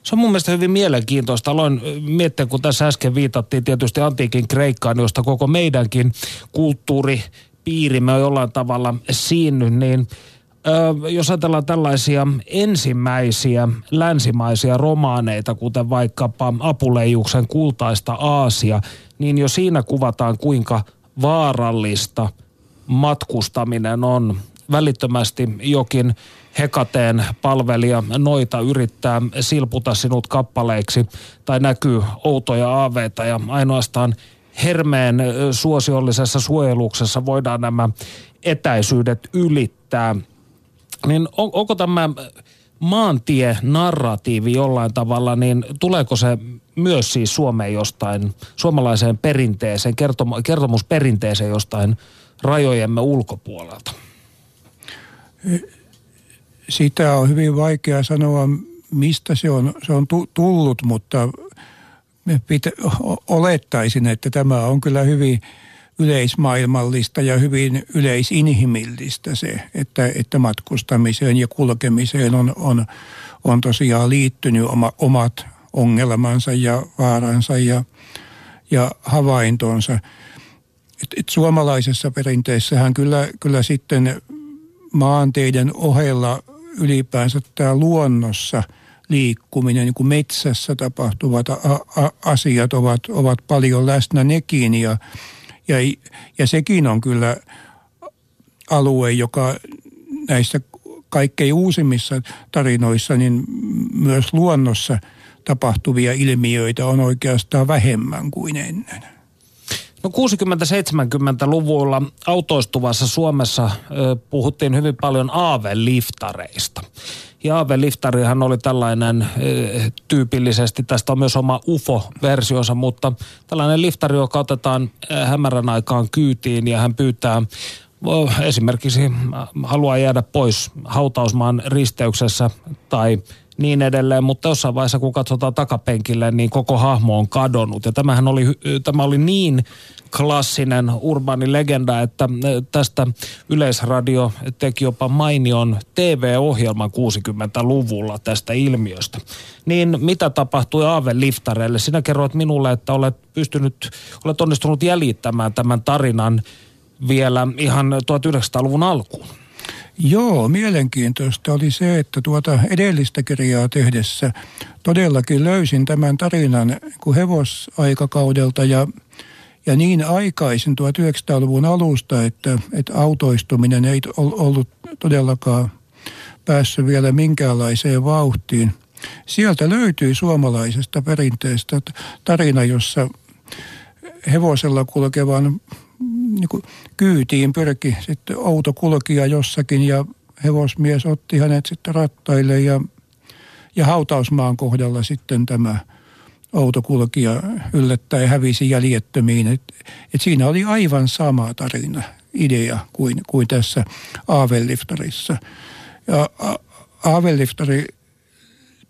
Se on mun mielestä hyvin mielenkiintoista. Aloin miettiä, kun tässä äsken viitattiin tietysti antiikin Kreikkaan, josta koko meidänkin kulttuuripiirimme on jollain tavalla siinnyt, niin jos ajatellaan tällaisia ensimmäisiä länsimaisia romaaneita, kuten vaikkapa Apuleijuksen kultaista Aasia, niin jo siinä kuvataan kuinka vaarallista matkustaminen on välittömästi jokin Hekateen palvelija noita yrittää silputa sinut kappaleiksi tai näkyy outoja aaveita ja ainoastaan Hermeen suosiollisessa suojeluksessa voidaan nämä etäisyydet ylittää. Niin on, onko tämä maantie-narratiivi jollain tavalla, niin tuleeko se myös siis Suomeen jostain, suomalaiseen perinteeseen, kertom- kertomusperinteeseen jostain rajojemme ulkopuolelta? Sitä on hyvin vaikea sanoa, mistä se on, se on tullut, mutta pitä, olettaisin, että tämä on kyllä hyvin yleismaailmallista ja hyvin yleisinhimillistä se, että, että matkustamiseen ja kulkemiseen on, on, on tosiaan liittynyt oma, omat ongelmansa ja vaaransa ja, ja havaintonsa. Et, et suomalaisessa perinteessähän kyllä, kyllä sitten maanteiden ohella ylipäänsä tämä luonnossa liikkuminen, niin kuin metsässä tapahtuvat a- a- asiat ovat, ovat paljon läsnä nekin ja, ja, ja sekin on kyllä alue, joka näissä kaikkein uusimmissa tarinoissa, niin myös luonnossa tapahtuvia ilmiöitä on oikeastaan vähemmän kuin ennen. No 60-70-luvulla autoistuvassa Suomessa ö, puhuttiin hyvin paljon aaveliftareista. Ja aaveliftarihan oli tällainen ö, tyypillisesti, tästä on myös oma UFO-versionsa, mutta tällainen liftari, joka otetaan hämärän aikaan kyytiin ja hän pyytää esimerkiksi haluaa jäädä pois hautausmaan risteyksessä tai niin edelleen, mutta jossain vaiheessa kun katsotaan takapenkille, niin koko hahmo on kadonnut. Ja tämähän oli, tämä oli niin klassinen urbaani legenda, että tästä Yleisradio teki jopa mainion TV-ohjelman 60-luvulla tästä ilmiöstä. Niin mitä tapahtui Aave Liftareille? Sinä kerroit minulle, että olet pystynyt, olet onnistunut jäljittämään tämän tarinan vielä ihan 1900-luvun alkuun. Joo, mielenkiintoista oli se, että tuota edellistä kirjaa tehdessä todellakin löysin tämän tarinan kuin hevosaikakaudelta ja, ja niin aikaisin 1900-luvun alusta, että, että autoistuminen ei ollut todellakaan päässyt vielä minkäänlaiseen vauhtiin. Sieltä löytyi suomalaisesta perinteestä tarina, jossa hevosella kulkevan niin kuin kyytiin pyrki sitten outo kulkija jossakin ja hevosmies otti hänet sitten rattaille ja, ja hautausmaan kohdalla sitten tämä autokulkija yllättäen hävisi jäljettömiin. Et, et siinä oli aivan sama tarina, idea kuin, kuin tässä Aaveliftarissa. Ja Aaveliftari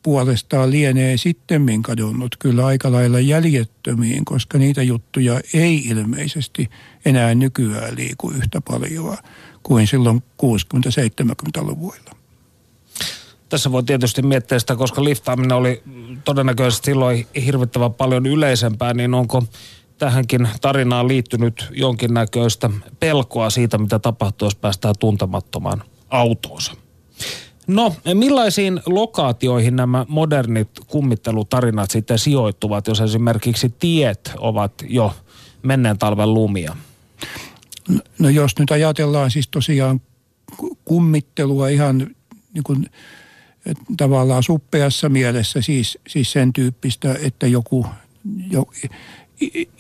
puolestaan lienee sitten kadonnut kyllä aika lailla jäljettömiin, koska niitä juttuja ei ilmeisesti enää nykyään liiku yhtä paljon kuin silloin 60-70-luvuilla. Tässä voi tietysti miettiä sitä, koska liftaaminen oli todennäköisesti silloin hirvittävän paljon yleisempää, niin onko tähänkin tarinaan liittynyt jonkinnäköistä pelkoa siitä, mitä tapahtuu, jos päästään tuntemattomaan autoonsa? No, millaisiin lokaatioihin nämä modernit kummittelutarinat sitten sijoittuvat, jos esimerkiksi tiet ovat jo menneen talven lumia? No, no jos nyt ajatellaan siis tosiaan kummittelua ihan niin kuin, tavallaan suppeassa mielessä, siis, siis sen tyyppistä, että joku jo,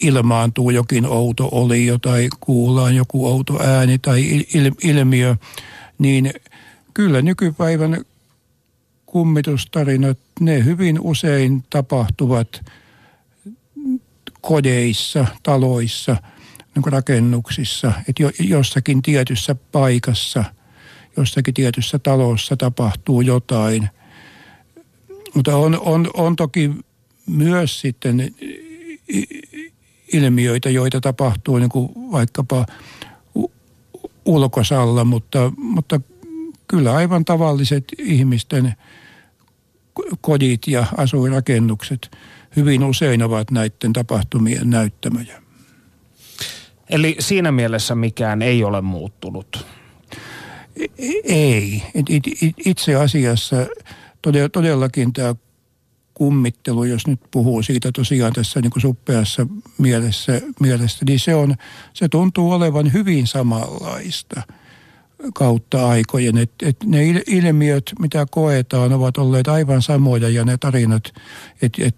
ilmaantuu jokin outo olio tai kuullaan joku outo ääni tai il, ilmiö, niin – kyllä nykypäivän kummitustarinat, ne hyvin usein tapahtuvat kodeissa, taloissa, niin rakennuksissa, että jo, jossakin tietyssä paikassa, jossakin tietyssä talossa tapahtuu jotain. Mutta on, on, on toki myös sitten ilmiöitä, joita tapahtuu niin kuin vaikkapa ulkosalla, mutta, mutta kyllä aivan tavalliset ihmisten kodit ja asuinrakennukset hyvin usein ovat näiden tapahtumien näyttämöjä. Eli siinä mielessä mikään ei ole muuttunut? Ei. Itse asiassa todellakin tämä kummittelu, jos nyt puhuu siitä tosiaan tässä niin kuin suppeassa mielessä, mielessä, niin se, on, se tuntuu olevan hyvin samanlaista – kautta aikojen. Et, et ne ilmiöt, mitä koetaan, ovat olleet aivan samoja ja ne tarinat, että et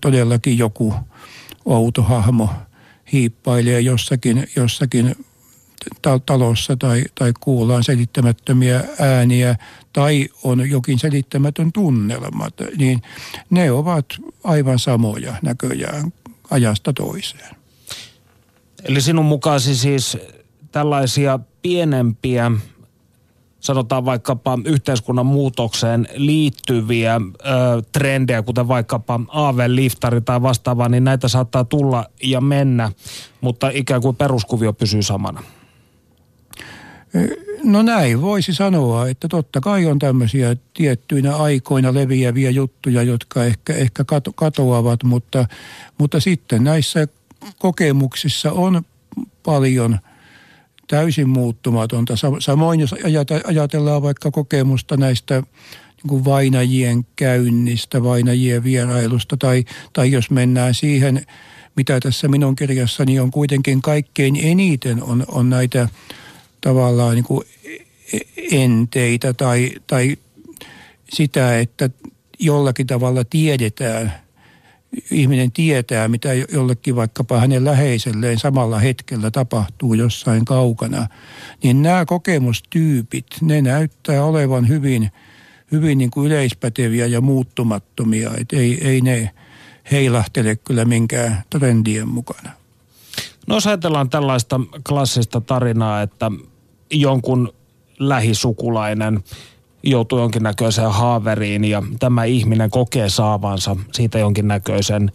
todellakin joku outo hahmo hiippailee jossakin, jossakin talossa tai, tai kuullaan selittämättömiä ääniä tai on jokin selittämätön tunnelma, niin ne ovat aivan samoja näköjään ajasta toiseen. Eli sinun mukaasi siis tällaisia pienempiä sanotaan vaikkapa yhteiskunnan muutokseen liittyviä ö, trendejä, kuten vaikkapa AV-liftari tai vastaavaa, niin näitä saattaa tulla ja mennä, mutta ikään kuin peruskuvio pysyy samana. No näin voisi sanoa, että totta kai on tämmöisiä tiettyinä aikoina leviäviä juttuja, jotka ehkä, ehkä katoavat, mutta, mutta sitten näissä kokemuksissa on paljon – täysin muuttumatonta. Samoin jos ajatellaan vaikka kokemusta näistä niin kuin vainajien käynnistä, vainajien vierailusta tai, tai jos mennään siihen, mitä tässä minun kirjassani on kuitenkin kaikkein eniten on, on näitä tavallaan niin kuin enteitä tai, tai sitä, että jollakin tavalla tiedetään – ihminen tietää, mitä jollekin vaikkapa hänen läheiselleen samalla hetkellä tapahtuu jossain kaukana, niin nämä kokemustyypit, ne näyttää olevan hyvin, hyvin niin kuin yleispäteviä ja muuttumattomia. Et ei, ei ne heilahtele kyllä minkään trendien mukana. No jos ajatellaan tällaista klassista tarinaa, että jonkun lähisukulainen – joutuu jonkinnäköiseen haaveriin ja tämä ihminen kokee saavansa siitä jonkinnäköisen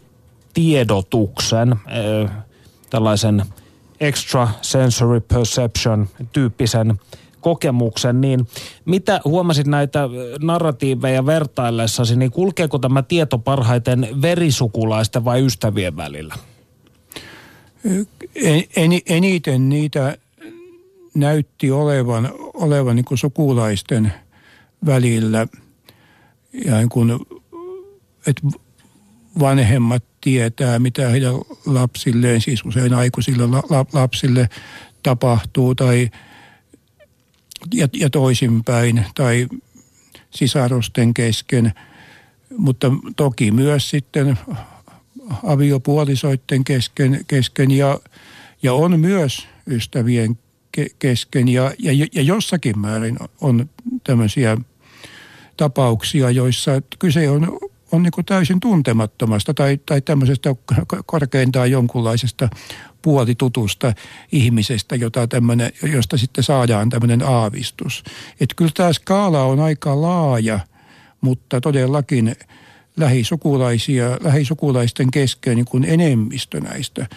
tiedotuksen, tällaisen extra sensory perception tyyppisen kokemuksen, niin mitä huomasit näitä narratiiveja vertaillessasi, niin kulkeeko tämä tieto parhaiten verisukulaisten vai ystävien välillä? En, eniten niitä näytti olevan, olevan niin sukulaisten – välillä. Ja niin kun, että vanhemmat tietää, mitä heidän lapsilleen, siis usein aikuisille la, lapsille tapahtuu tai ja, ja toisinpäin tai sisarusten kesken, mutta toki myös sitten aviopuolisoiden kesken, kesken ja, ja on myös ystävien kesken ja, ja, ja jossakin määrin on tämmöisiä tapauksia, joissa kyse on on niin täysin tuntemattomasta tai, tai tämmöisestä korkeintaan jonkunlaisesta puolitutusta ihmisestä, jota tämmönen, josta sitten saadaan tämmöinen aavistus. Että kyllä tämä skaala on aika laaja, mutta todellakin lähisukulaisia, lähisukulaisten kesken niin kuin enemmistö näistä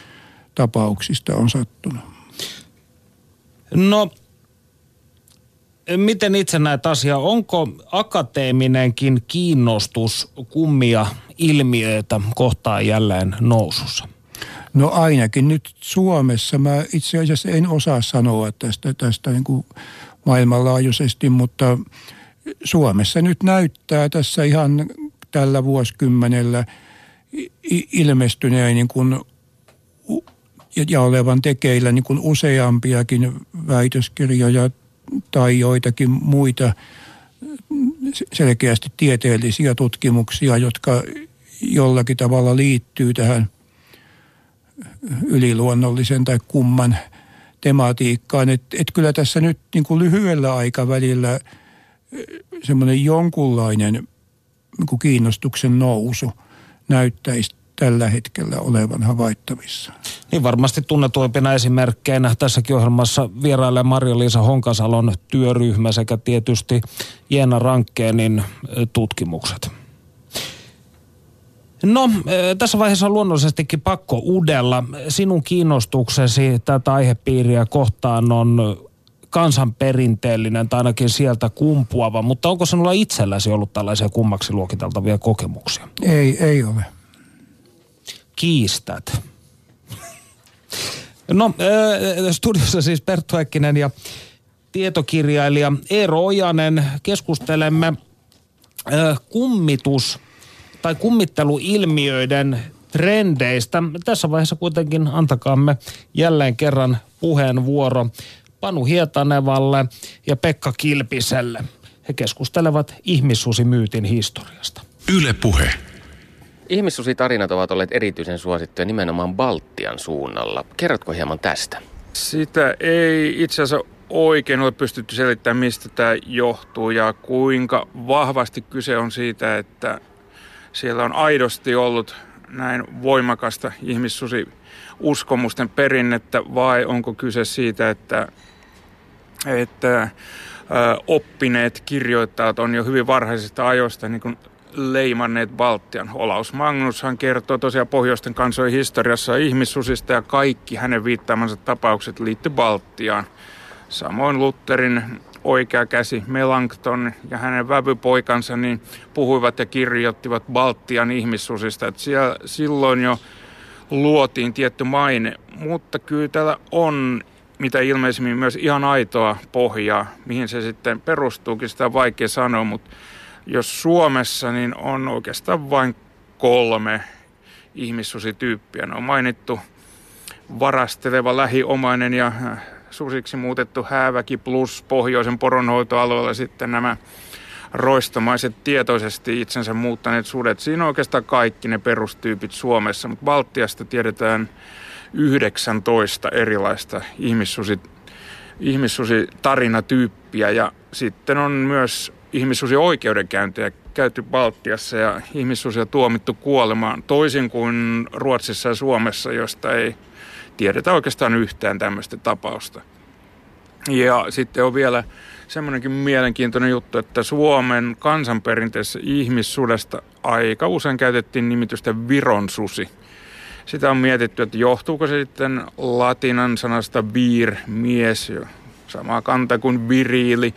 tapauksista on sattunut. No, miten itse näet asiaa? Onko akateeminenkin kiinnostus kummia ilmiöitä kohtaan jälleen nousussa? No ainakin nyt Suomessa. Mä itse asiassa en osaa sanoa tästä, tästä niin kuin maailmanlaajuisesti, mutta Suomessa nyt näyttää tässä ihan tällä vuosikymmenellä ilmestyneen niin kuin, ja olevan tekeillä niin kuin useampiakin väitöskirjoja tai joitakin muita selkeästi tieteellisiä tutkimuksia, jotka jollakin tavalla liittyy tähän yliluonnollisen tai kumman tematiikkaan. Että et kyllä tässä nyt niin kuin lyhyellä aikavälillä semmoinen jonkunlainen niin kuin kiinnostuksen nousu näyttäisi tällä hetkellä olevan havaittavissa. Niin varmasti tunnetuimpina esimerkkeinä tässäkin ohjelmassa vierailee Marja-Liisa Honkasalon työryhmä sekä tietysti Jeena Rankkeenin tutkimukset. No, tässä vaiheessa on luonnollisestikin pakko udella. Sinun kiinnostuksesi tätä aihepiiriä kohtaan on kansanperinteellinen tai ainakin sieltä kumpuava, mutta onko sinulla itselläsi ollut tällaisia kummaksi luokiteltavia kokemuksia? Ei, ei ole. Kiistät. No, studiossa siis Perttu Häkkinen ja tietokirjailija Eero Ojanen. Keskustelemme kummitus- tai kummitteluilmiöiden trendeistä. Tässä vaiheessa kuitenkin antakaamme jälleen kerran puheenvuoro Panu Hietanevalle ja Pekka Kilpiselle. He keskustelevat ihmissusimyytin historiasta. Yle Puhe. Ihmissusitarinat ovat olleet erityisen suosittuja nimenomaan Baltian suunnalla. Kerrotko hieman tästä? Sitä ei itse asiassa oikein ole pystytty selittämään, mistä tämä johtuu ja kuinka vahvasti kyse on siitä, että siellä on aidosti ollut näin voimakasta ihmissusi uskomusten perinnettä vai onko kyse siitä, että, että oppineet kirjoittajat on jo hyvin varhaisesta ajoista niin kuin leimanneet Baltian. Olaus Magnushan kertoo tosiaan pohjoisten kansojen historiassa ihmissusista ja kaikki hänen viittaamansa tapaukset liittyy Baltiaan. Samoin Lutherin oikea käsi Melankton ja hänen vävypoikansa niin puhuivat ja kirjoittivat Baltian ihmissusista. Että siellä, silloin jo luotiin tietty maine, mutta kyllä täällä on mitä ilmeisimmin myös ihan aitoa pohjaa, mihin se sitten perustuukin, sitä on vaikea sanoa, mutta jos Suomessa, niin on oikeastaan vain kolme ihmissusityyppiä. Ne on mainittu varasteleva lähiomainen ja äh, susiksi muutettu hääväki plus pohjoisen poronhoitoalueella sitten nämä roistomaiset tietoisesti itsensä muuttaneet sudet. Siinä on oikeastaan kaikki ne perustyypit Suomessa, mutta Baltiasta tiedetään 19 erilaista ihmissusi, ihmissusitarinatyyppiä ja sitten on myös ihmissusi-oikeudenkäyntejä käyty Baltiassa ja ihmissusia tuomittu kuolemaan toisin kuin Ruotsissa ja Suomessa, josta ei tiedetä oikeastaan yhtään tämmöistä tapausta. Ja sitten on vielä semmoinenkin mielenkiintoinen juttu, että Suomen kansanperinteessä ihmissudesta aika usein käytettiin nimitystä Viron susi. Sitä on mietitty, että johtuuko se sitten latinan sanasta vir, mies, sama kanta kuin viriili,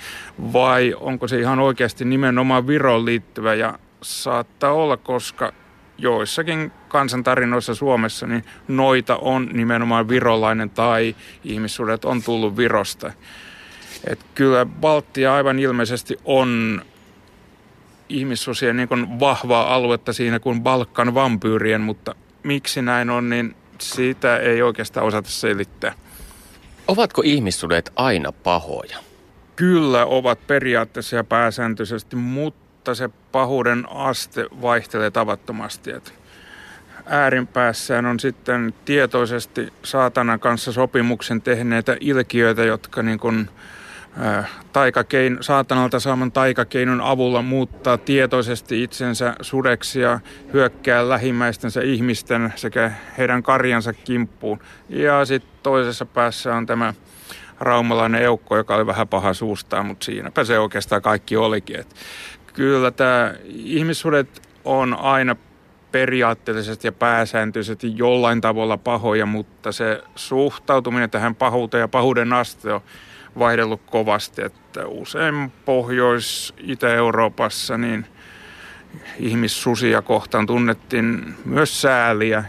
vai onko se ihan oikeasti nimenomaan Viroon liittyvä ja saattaa olla, koska joissakin kansantarinoissa Suomessa niin noita on nimenomaan virolainen tai ihmissuudet on tullut Virosta. Et kyllä Baltia aivan ilmeisesti on ihmissusien niin vahvaa aluetta siinä kuin Balkan vampyyrien, mutta miksi näin on, niin siitä ei oikeastaan osata selittää. Ovatko ihmissudet aina pahoja? Kyllä ovat periaatteessa ja pääsääntöisesti, mutta se pahuuden aste vaihtelee tavattomasti. Että äärinpäässään on sitten tietoisesti saatanan kanssa sopimuksen tehneitä ilkiöitä, jotka niin kuin taikakein, saatanalta saaman taikakeinon avulla muuttaa tietoisesti itsensä sudeksi ja hyökkää lähimmäistensä ihmisten sekä heidän karjansa kimppuun. Ja sitten toisessa päässä on tämä raumalainen eukko, joka oli vähän paha suustaan, mutta siinäpä se oikeastaan kaikki olikin. Et kyllä tämä ihmissudet on aina periaatteellisesti ja pääsääntöisesti jollain tavalla pahoja, mutta se suhtautuminen tähän pahuuteen ja pahuuden aste on vaihdellut kovasti, että usein Pohjois-Itä-Euroopassa niin ihmissusia kohtaan tunnettiin myös sääliä.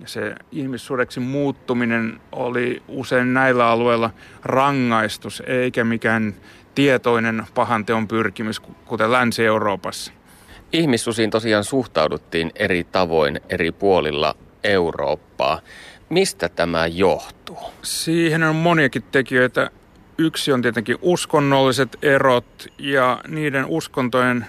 Ja se ihmissudeksi muuttuminen oli usein näillä alueilla rangaistus, eikä mikään tietoinen pahanteon pyrkimys, kuten Länsi-Euroopassa. Ihmissusiin tosiaan suhtauduttiin eri tavoin eri puolilla Eurooppaa. Mistä tämä johtuu? Siihen on moniakin tekijöitä. Yksi on tietenkin uskonnolliset erot ja niiden uskontojen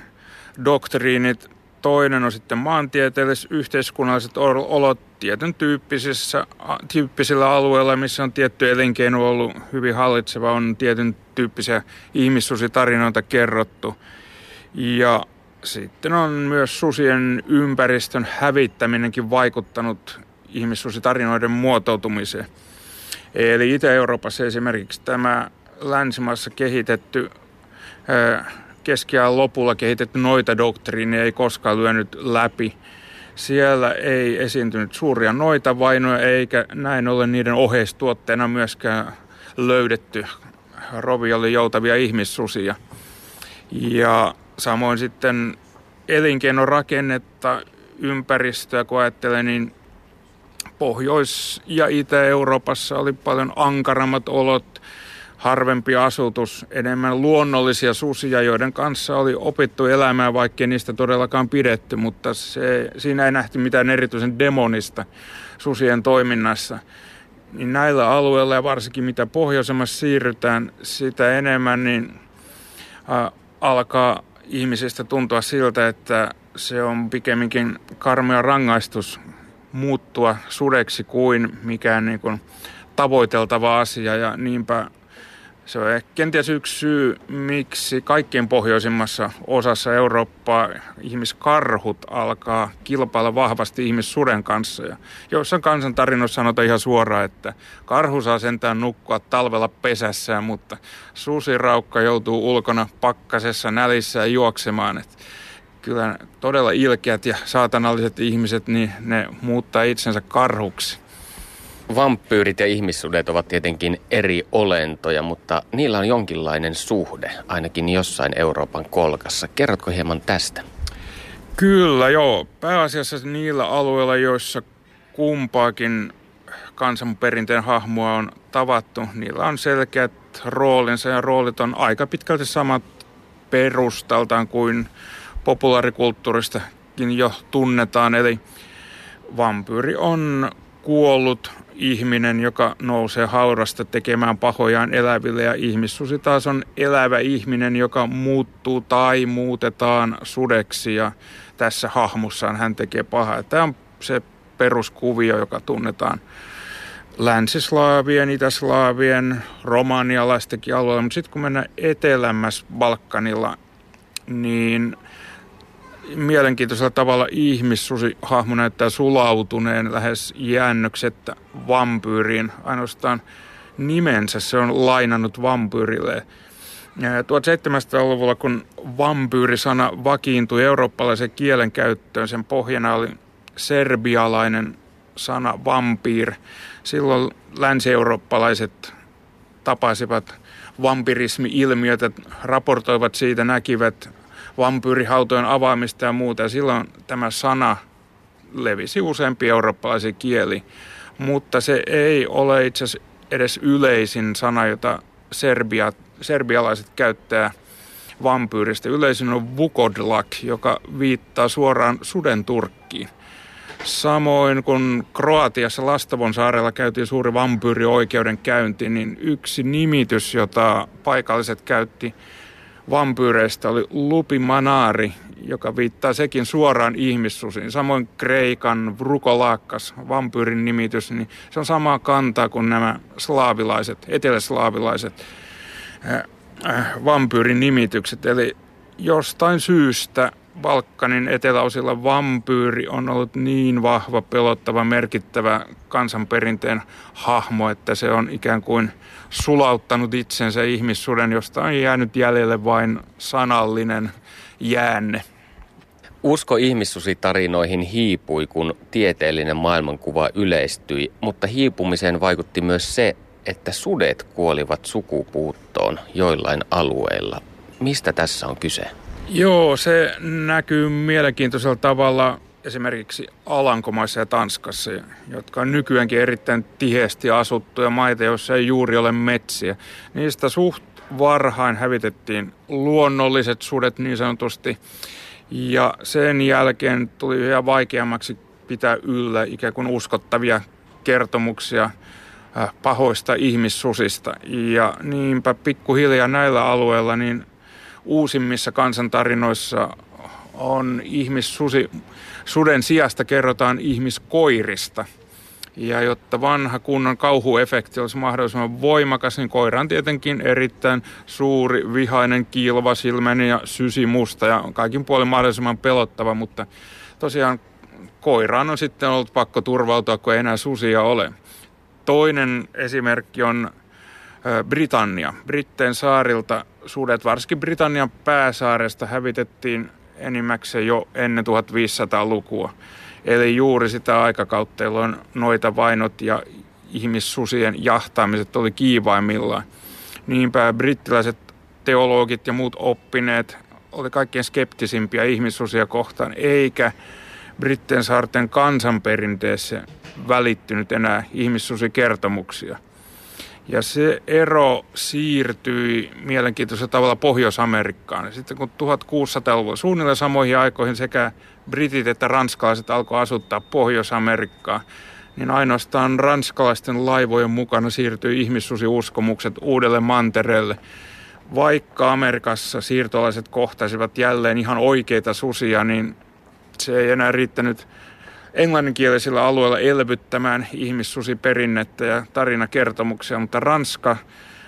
doktriinit. Toinen on sitten maantieteelliset yhteiskunnalliset olot tietyn tyyppisissä, tyyppisillä alueilla, missä on tietty elinkeino ollut hyvin hallitseva, on tietyn tyyppisiä ihmissusitarinoita kerrottu. Ja sitten on myös susien ympäristön hävittäminenkin vaikuttanut ihmissusitarinoiden muotoutumiseen. Eli Itä-Euroopassa esimerkiksi tämä länsimaassa kehitetty, keskiajan lopulla kehitetty noita doktriini ei koskaan lyönyt läpi. Siellä ei esiintynyt suuria noita vainoja eikä näin ollen niiden oheistuotteena myöskään löydetty roviolle joutavia ihmissusia. Ja samoin sitten elinkeinorakennetta, ympäristöä, kun ajattelee, niin Pohjois- ja Itä-Euroopassa oli paljon ankarammat olot, harvempi asutus, enemmän luonnollisia susia, joiden kanssa oli opittu elämään, vaikkei niistä todellakaan pidetty, mutta se, siinä ei nähty mitään erityisen demonista susien toiminnassa. Niin näillä alueilla ja varsinkin mitä pohjoisemmassa siirrytään, sitä enemmän niin ä, alkaa ihmisestä tuntua siltä, että se on pikemminkin karmea rangaistus muuttua sudeksi kuin mikään niin kuin tavoiteltava asia ja niinpä se on kenties yksi syy, miksi kaikkien pohjoisimmassa osassa Eurooppaa ihmiskarhut alkaa kilpailla vahvasti ihmissuden kanssa. Ja joissain kansantarinoissa sanotaan ihan suoraan, että karhu saa sentään nukkua talvella pesässään, mutta susiraukka joutuu ulkona pakkasessa nälissä juoksemaan. Et kyllä todella ilkeät ja saatanalliset ihmiset, niin ne muuttaa itsensä karhuksi. Vampyyrit ja ihmissudet ovat tietenkin eri olentoja, mutta niillä on jonkinlainen suhde, ainakin jossain Euroopan kolkassa. Kerrotko hieman tästä? Kyllä, joo. Pääasiassa niillä alueilla, joissa kumpaakin kansanperinteen hahmoa on tavattu, niillä on selkeät roolinsa ja roolit on aika pitkälti samat perustaltaan kuin populaarikulttuuristakin jo tunnetaan. Eli vampyyri on kuollut ihminen, joka nousee haurasta tekemään pahojaan eläville. Ja ihmissusi taas on elävä ihminen, joka muuttuu tai muutetaan sudeksi. Ja tässä hahmossaan hän tekee pahaa. Tämä on se peruskuvio, joka tunnetaan länsislaavien, itäslaavien, romanialaistenkin alueella, mutta sitten kun mennään etelämmässä Balkanilla, niin mielenkiintoisella tavalla ihmissusi hahmo näyttää sulautuneen lähes jäännöksettä vampyyriin. Ainoastaan nimensä se on lainannut vampyyrille. 1700-luvulla, kun vampyyrisana vakiintui eurooppalaisen kielen käyttöön, sen pohjana oli serbialainen sana vampyr. Silloin länsi-eurooppalaiset tapasivat vampirismi-ilmiötä, raportoivat siitä, näkivät vampyyrihautojen avaamista ja muuta. Ja silloin tämä sana levisi useampi eurooppalaisen kieli, mutta se ei ole itse asiassa edes yleisin sana, jota Serbia, serbialaiset käyttää vampyyristä. Yleisin on vukodlak, joka viittaa suoraan suden turkkiin. Samoin kun Kroatiassa Lastavon saarella käytiin suuri vampyyrioikeudenkäynti, niin yksi nimitys, jota paikalliset käytti vampyyreistä oli Lupimanari, joka viittaa sekin suoraan ihmissusiin. Samoin Kreikan Vrukolaakkas, vampyyrin nimitys, niin se on samaa kantaa kuin nämä slaavilaiset, eteläslaavilaiset äh, vampyyrin nimitykset. Eli jostain syystä Balkanin eteläosilla vampyyri on ollut niin vahva, pelottava, merkittävä kansanperinteen hahmo, että se on ikään kuin sulauttanut itsensä ihmissuden, josta on jäänyt jäljelle vain sanallinen jäänne. Usko ihmissusitarinoihin hiipui, kun tieteellinen maailmankuva yleistyi, mutta hiipumiseen vaikutti myös se, että sudet kuolivat sukupuuttoon joillain alueilla. Mistä tässä on kyse? Joo, se näkyy mielenkiintoisella tavalla esimerkiksi Alankomaissa ja Tanskassa, jotka on nykyäänkin erittäin tiheesti asuttuja maita, joissa ei juuri ole metsiä. Niistä suht varhain hävitettiin luonnolliset sudet niin sanotusti, ja sen jälkeen tuli yhä vaikeammaksi pitää yllä ikään kuin uskottavia kertomuksia äh, pahoista ihmissusista. Ja niinpä pikkuhiljaa näillä alueilla niin uusimmissa kansantarinoissa on ihmissusi, suden sijasta kerrotaan ihmiskoirista. Ja jotta vanha kunnon kauhuefekti olisi mahdollisimman voimakas, niin koira on tietenkin erittäin suuri, vihainen, kilvasilmäinen ja sysimusta ja kaikin puolin mahdollisimman pelottava, mutta tosiaan koiraan on sitten ollut pakko turvautua, kun ei enää susia ole. Toinen esimerkki on Britannia. Britteen saarilta sudet, varsinkin Britannian pääsaaresta, hävitettiin enimmäkseen jo ennen 1500-lukua. Eli juuri sitä aikakautta, jolloin noita vainot ja ihmissusien jahtaamiset oli kiivaimmillaan. Niinpä brittiläiset teologit ja muut oppineet oli kaikkein skeptisimpiä ihmissusia kohtaan, eikä Britten saarten kansanperinteessä välittynyt enää ihmissusikertomuksia. Ja se ero siirtyi mielenkiintoisella tavalla Pohjois-Amerikkaan. Sitten kun 1600-luvulla suunnilleen samoihin aikoihin sekä britit että ranskalaiset alkoi asuttaa Pohjois-Amerikkaa, niin ainoastaan ranskalaisten laivojen mukana siirtyi ihmissusiuskomukset uudelle mantereelle. Vaikka Amerikassa siirtolaiset kohtasivat jälleen ihan oikeita susia, niin se ei enää riittänyt englanninkielisillä alueilla elvyttämään ihmissusiperinnettä ja tarinakertomuksia, mutta Ranska,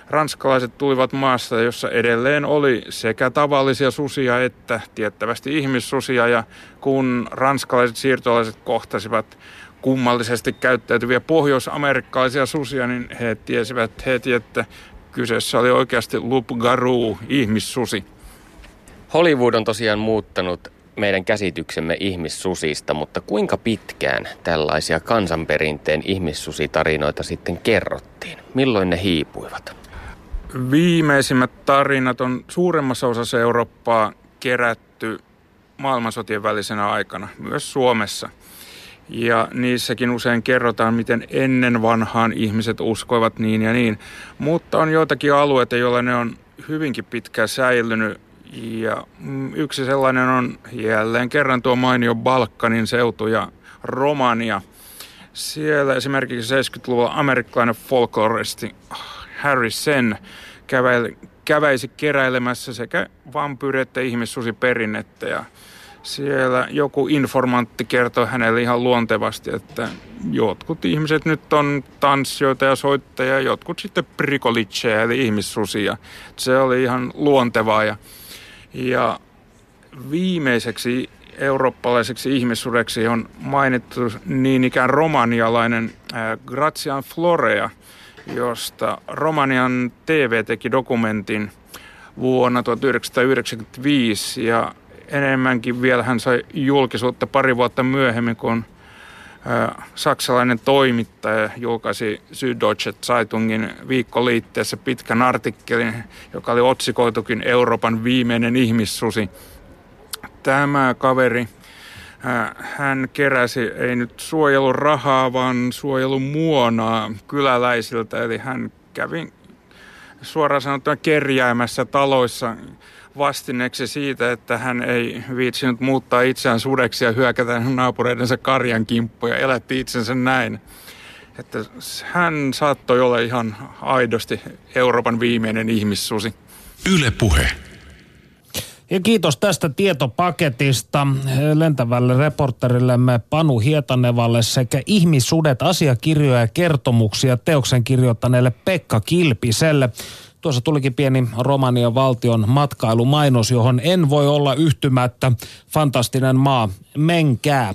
ranskalaiset tulivat maasta, jossa edelleen oli sekä tavallisia susia että tiettävästi ihmissusia ja kun ranskalaiset siirtolaiset kohtasivat kummallisesti käyttäytyviä pohjois-amerikkalaisia susia, niin he tiesivät heti, että kyseessä oli oikeasti Loup Garou, ihmissusi. Hollywood on tosiaan muuttanut meidän käsityksemme ihmissusista, mutta kuinka pitkään tällaisia kansanperinteen ihmissusitarinoita sitten kerrottiin? Milloin ne hiipuivat? Viimeisimmät tarinat on suuremmassa osassa Eurooppaa kerätty maailmansotien välisenä aikana, myös Suomessa. Ja niissäkin usein kerrotaan, miten ennen vanhaan ihmiset uskoivat niin ja niin. Mutta on joitakin alueita, joilla ne on hyvinkin pitkään säilynyt ja mm, yksi sellainen on jälleen kerran tuo mainio Balkanin seutu ja Romania. Siellä esimerkiksi 70-luvulla amerikkalainen folkloristi Harry Sen käväili, käväisi keräilemässä sekä vampyyri- että ihmissusiperinnettä. Ja siellä joku informantti kertoi hänelle ihan luontevasti, että jotkut ihmiset nyt on tanssijoita ja soittajia, jotkut sitten prikolitseja eli ihmissusia. Se oli ihan luontevaa ja ja viimeiseksi eurooppalaiseksi ihmissudeksi on mainittu niin ikään romanialainen Grazian Florea, josta Romanian TV teki dokumentin vuonna 1995 ja enemmänkin vielä hän sai julkisuutta pari vuotta myöhemmin, kun saksalainen toimittaja julkaisi Süddeutsche Zeitungin viikkoliitteessä pitkän artikkelin, joka oli otsikoitukin Euroopan viimeinen ihmissusi. Tämä kaveri, hän keräsi ei nyt suojelun rahaa, vaan suojelun muonaa kyläläisiltä, eli hän kävi suoraan sanottuna kerjäämässä taloissa vastineeksi siitä, että hän ei viitsinyt muuttaa itseään sudeksi ja hyökätä naapureidensa karjan kimppuja ja elätti itsensä näin. Että hän saattoi olla ihan aidosti Euroopan viimeinen ihmissusi. Yle puhe. Ja kiitos tästä tietopaketista lentävälle reporterillemme Panu Hietanevalle sekä ihmissudet asiakirjoja ja kertomuksia teoksen kirjoittaneelle Pekka Kilpiselle. Tuossa tulikin pieni Romanian valtion matkailumainos, johon en voi olla yhtymättä. Fantastinen maa, menkää.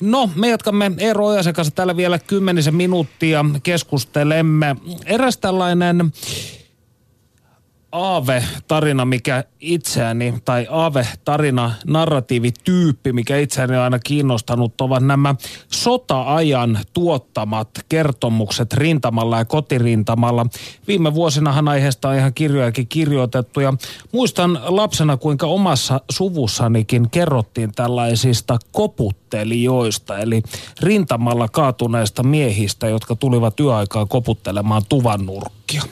No, me jatkamme Eero Ojasen kanssa täällä vielä kymmenisen minuuttia. Keskustelemme. Eräs tällainen aave-tarina, mikä itseäni, tai aave-tarina, narratiivityyppi, mikä itseäni on aina kiinnostanut, ovat nämä sota-ajan tuottamat kertomukset rintamalla ja kotirintamalla. Viime vuosinahan aiheesta on ihan kirjojakin kirjoitettu, ja muistan lapsena, kuinka omassa suvussanikin kerrottiin tällaisista koputtelijoista, eli rintamalla kaatuneista miehistä, jotka tulivat yöaikaa koputtelemaan tuvan nurkkia.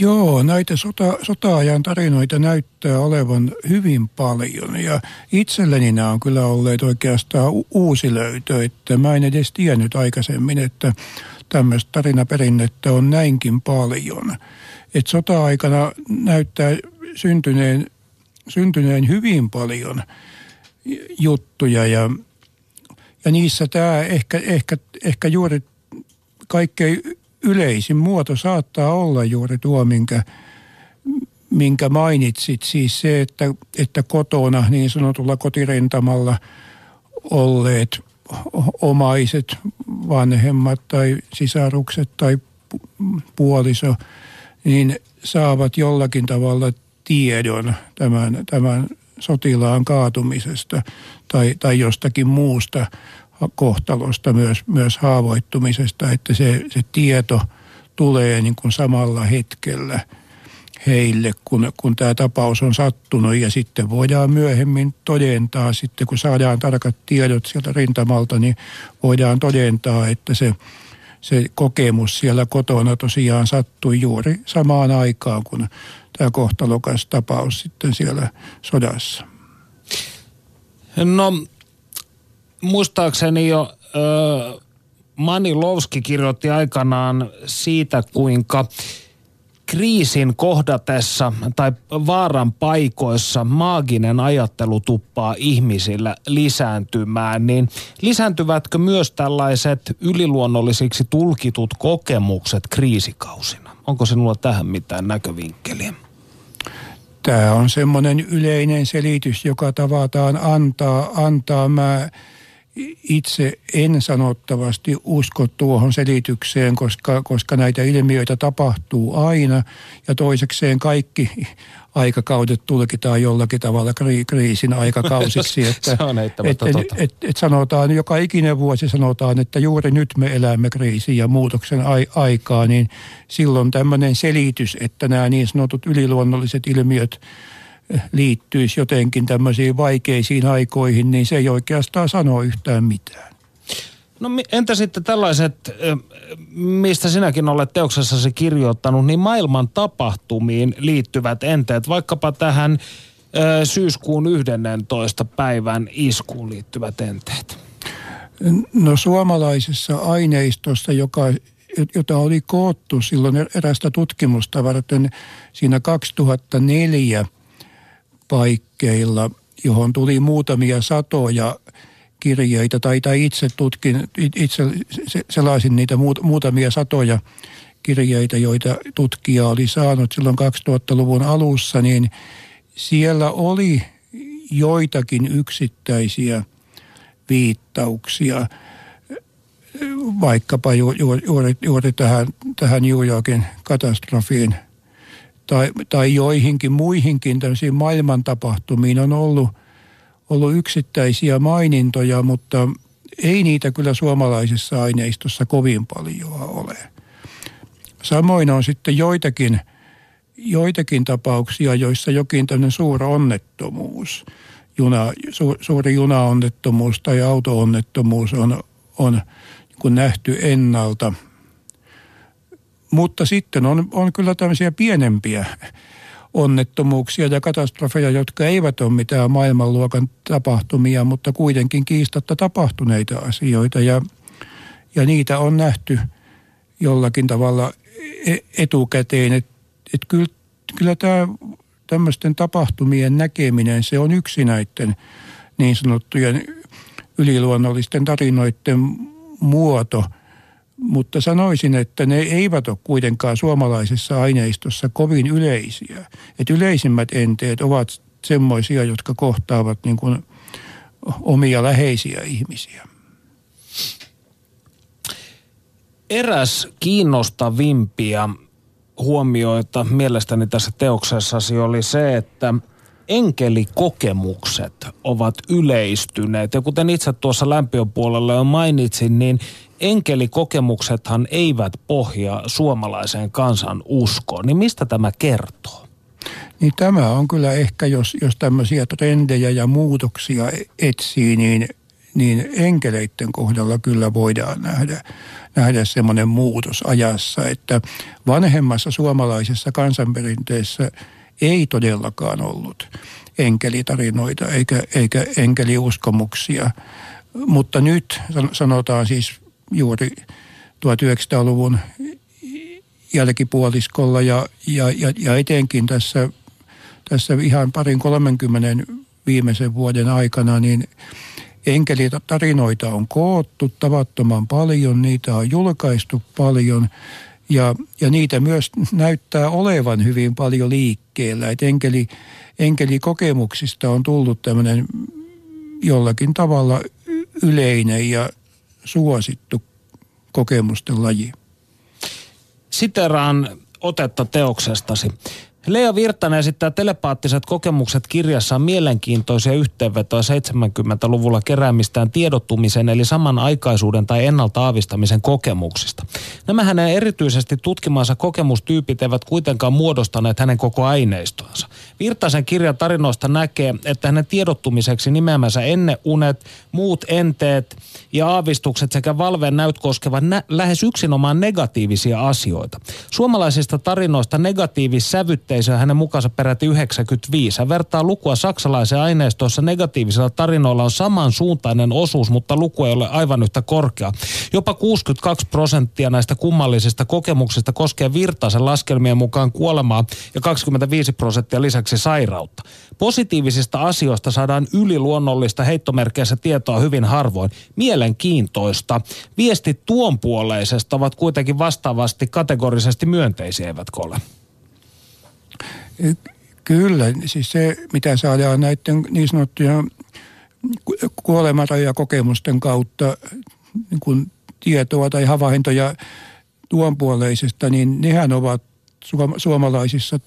Joo, näitä sota, sota-ajan tarinoita näyttää olevan hyvin paljon ja itselleni nämä on kyllä olleet oikeastaan uusi löytö, että mä en edes tiennyt aikaisemmin, että tämmöistä tarinaperinnettä on näinkin paljon. Että sota-aikana näyttää syntyneen, syntyneen hyvin paljon juttuja ja, ja niissä tämä ehkä, ehkä, ehkä juuri kaikkein yleisin muoto saattaa olla juuri tuo, minkä, minkä mainitsit. Siis se, että, että kotona niin sanotulla kotirentamalla olleet omaiset, vanhemmat tai sisarukset tai puoliso, niin saavat jollakin tavalla tiedon tämän, tämän sotilaan kaatumisesta tai, tai jostakin muusta kohtalosta, myös, myös haavoittumisesta, että se, se tieto tulee niin kuin samalla hetkellä heille, kun, kun tämä tapaus on sattunut ja sitten voidaan myöhemmin todentaa, sitten kun saadaan tarkat tiedot sieltä rintamalta, niin voidaan todentaa, että se, se kokemus siellä kotona tosiaan sattui juuri samaan aikaan, kun tämä kohtalokas tapaus sitten siellä sodassa. No muistaakseni jo ö, Mani Lovski kirjoitti aikanaan siitä, kuinka kriisin kohdatessa tai vaaran paikoissa maaginen ajattelu tuppaa ihmisillä lisääntymään, niin lisääntyvätkö myös tällaiset yliluonnollisiksi tulkitut kokemukset kriisikausina? Onko sinulla tähän mitään näkövinkkeliä? Tämä on semmoinen yleinen selitys, joka tavataan antaa. antaa. Mä itse en sanottavasti usko tuohon selitykseen, koska, koska näitä ilmiöitä tapahtuu aina. Ja toisekseen kaikki aikakaudet tulkitaan jollakin tavalla kri, kriisin aikakausiksi. *laughs* Että, Se on et, et, et, et sanotaan, joka ikinen vuosi sanotaan, että juuri nyt me elämme kriisin ja muutoksen ai, aikaa, niin silloin tämmöinen selitys, että nämä niin sanotut yliluonnolliset ilmiöt – liittyisi jotenkin tämmöisiin vaikeisiin aikoihin, niin se ei oikeastaan sano yhtään mitään. No entä sitten tällaiset, mistä sinäkin olet teoksessasi kirjoittanut, niin maailman tapahtumiin liittyvät enteet, vaikkapa tähän syyskuun 11. päivän iskuun liittyvät enteet? No suomalaisessa aineistossa, joka, jota oli koottu silloin erästä tutkimusta varten siinä 2004 – paikkeilla, johon tuli muutamia satoja kirjeitä, tai, tai itse tutkin, itse sellaisin niitä muutamia satoja kirjeitä, joita tutkija oli saanut silloin 2000-luvun alussa, niin siellä oli joitakin yksittäisiä viittauksia. Vaikkapa juuri, juuri, juuri tähän, tähän New Yorkin katastrofiin – tai, tai joihinkin muihinkin tämmöisiin maailmantapahtumiin on ollut, ollut yksittäisiä mainintoja, mutta ei niitä kyllä suomalaisessa aineistossa kovin paljon ole. Samoin on sitten joitakin, joitakin tapauksia, joissa jokin tämmöinen suuri onnettomuus, juna, su, suuri junaonnettomuus tai autoonnettomuus on, on niin nähty ennalta – mutta sitten on, on kyllä tämmöisiä pienempiä onnettomuuksia ja katastrofeja, jotka eivät ole mitään maailmanluokan tapahtumia, mutta kuitenkin kiistatta tapahtuneita asioita. Ja, ja niitä on nähty jollakin tavalla e, etukäteen. Että et kyllä, kyllä tämä tämmöisten tapahtumien näkeminen, se on yksi näiden niin sanottujen yliluonnollisten tarinoiden muoto – mutta sanoisin, että ne eivät ole kuitenkaan suomalaisessa aineistossa kovin yleisiä. Et yleisimmät enteet ovat semmoisia, jotka kohtaavat niin kuin omia läheisiä ihmisiä. Eräs kiinnostavimpia huomioita mielestäni tässä teoksessasi oli se, että enkelikokemukset ovat yleistyneet. Ja kuten itse tuossa lämpiön puolella jo mainitsin, niin enkelikokemuksethan eivät pohjaa suomalaiseen kansan uskoon. Niin mistä tämä kertoo? Niin tämä on kyllä ehkä, jos, jos tämmöisiä trendejä ja muutoksia etsii, niin, niin enkeleiden kohdalla kyllä voidaan nähdä, nähdä semmoinen muutos ajassa, että vanhemmassa suomalaisessa kansanperinteessä ei todellakaan ollut enkelitarinoita eikä, eikä enkeliuskomuksia. Mutta nyt sanotaan siis juuri 1900-luvun jälkipuoliskolla ja, ja, ja, ja etenkin tässä, tässä ihan parin 30 viimeisen vuoden aikana, niin enkelitarinoita on koottu tavattoman paljon, niitä on julkaistu paljon ja, ja niitä myös näyttää olevan hyvin paljon liikkeellä. Et enkeli, enkelikokemuksista on tullut tämmöinen jollakin tavalla yleinen ja suosittu kokemusten laji. Siteraan otetta teoksestasi. Lea Virtanen esittää telepaattiset kokemukset kirjassaan mielenkiintoisia yhteenvetoja 70-luvulla keräämistään tiedottumisen eli samanaikaisuuden tai ennalta aavistamisen kokemuksista. Nämä hänen erityisesti tutkimansa kokemustyypit eivät kuitenkaan muodostaneet hänen koko aineistoansa. Virtasen kirjan tarinoista näkee, että hänen tiedottumiseksi nimeämänsä enneunet, muut enteet ja aavistukset sekä valveen näyt koskevat nä- lähes yksinomaan negatiivisia asioita. Suomalaisista tarinoista negatiivissävytteisöä hänen mukaansa peräti 95. Hän vertaa lukua saksalaisen aineistossa negatiivisilla tarinoilla on samansuuntainen osuus, mutta luku ei ole aivan yhtä korkea. Jopa 62 prosenttia näistä kummallisista kokemuksista koskee Virtasen laskelmien mukaan kuolemaa ja 25 prosenttia lisäksi sairautta. Positiivisista asioista saadaan yliluonnollista heittomerkeissä tietoa hyvin harvoin. Mielenkiintoista. Viestit tuonpuoleisesta ovat kuitenkin vastaavasti kategorisesti myönteisiä, eivätkö ole? Kyllä, siis se mitä saadaan näiden niin sanottuja kuolemarajakokemusten kautta niin kuin tietoa tai havaintoja tuonpuoleisesta, niin nehän ovat suomalaisissa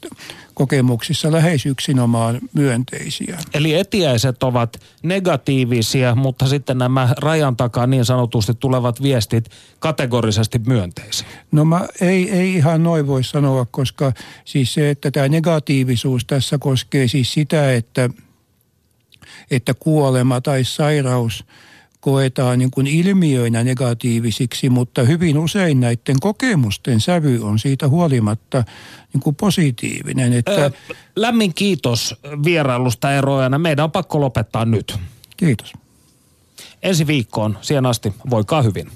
kokemuksissa lähes yksinomaan myönteisiä. Eli etiäiset ovat negatiivisia, mutta sitten nämä rajan takaa niin sanotusti tulevat viestit kategorisesti myönteisiä. No mä ei, ei ihan noin voi sanoa, koska siis se, että tämä negatiivisuus tässä koskee siis sitä, että, että kuolema tai sairaus – koetaan niin kuin ilmiöinä negatiivisiksi, mutta hyvin usein näiden kokemusten sävy on siitä huolimatta niin kuin positiivinen. Että... Öö, lämmin kiitos vierailusta eroajana. Meidän on pakko lopettaa nyt. Kiitos. Ensi viikkoon. Siihen asti voikaa hyvin.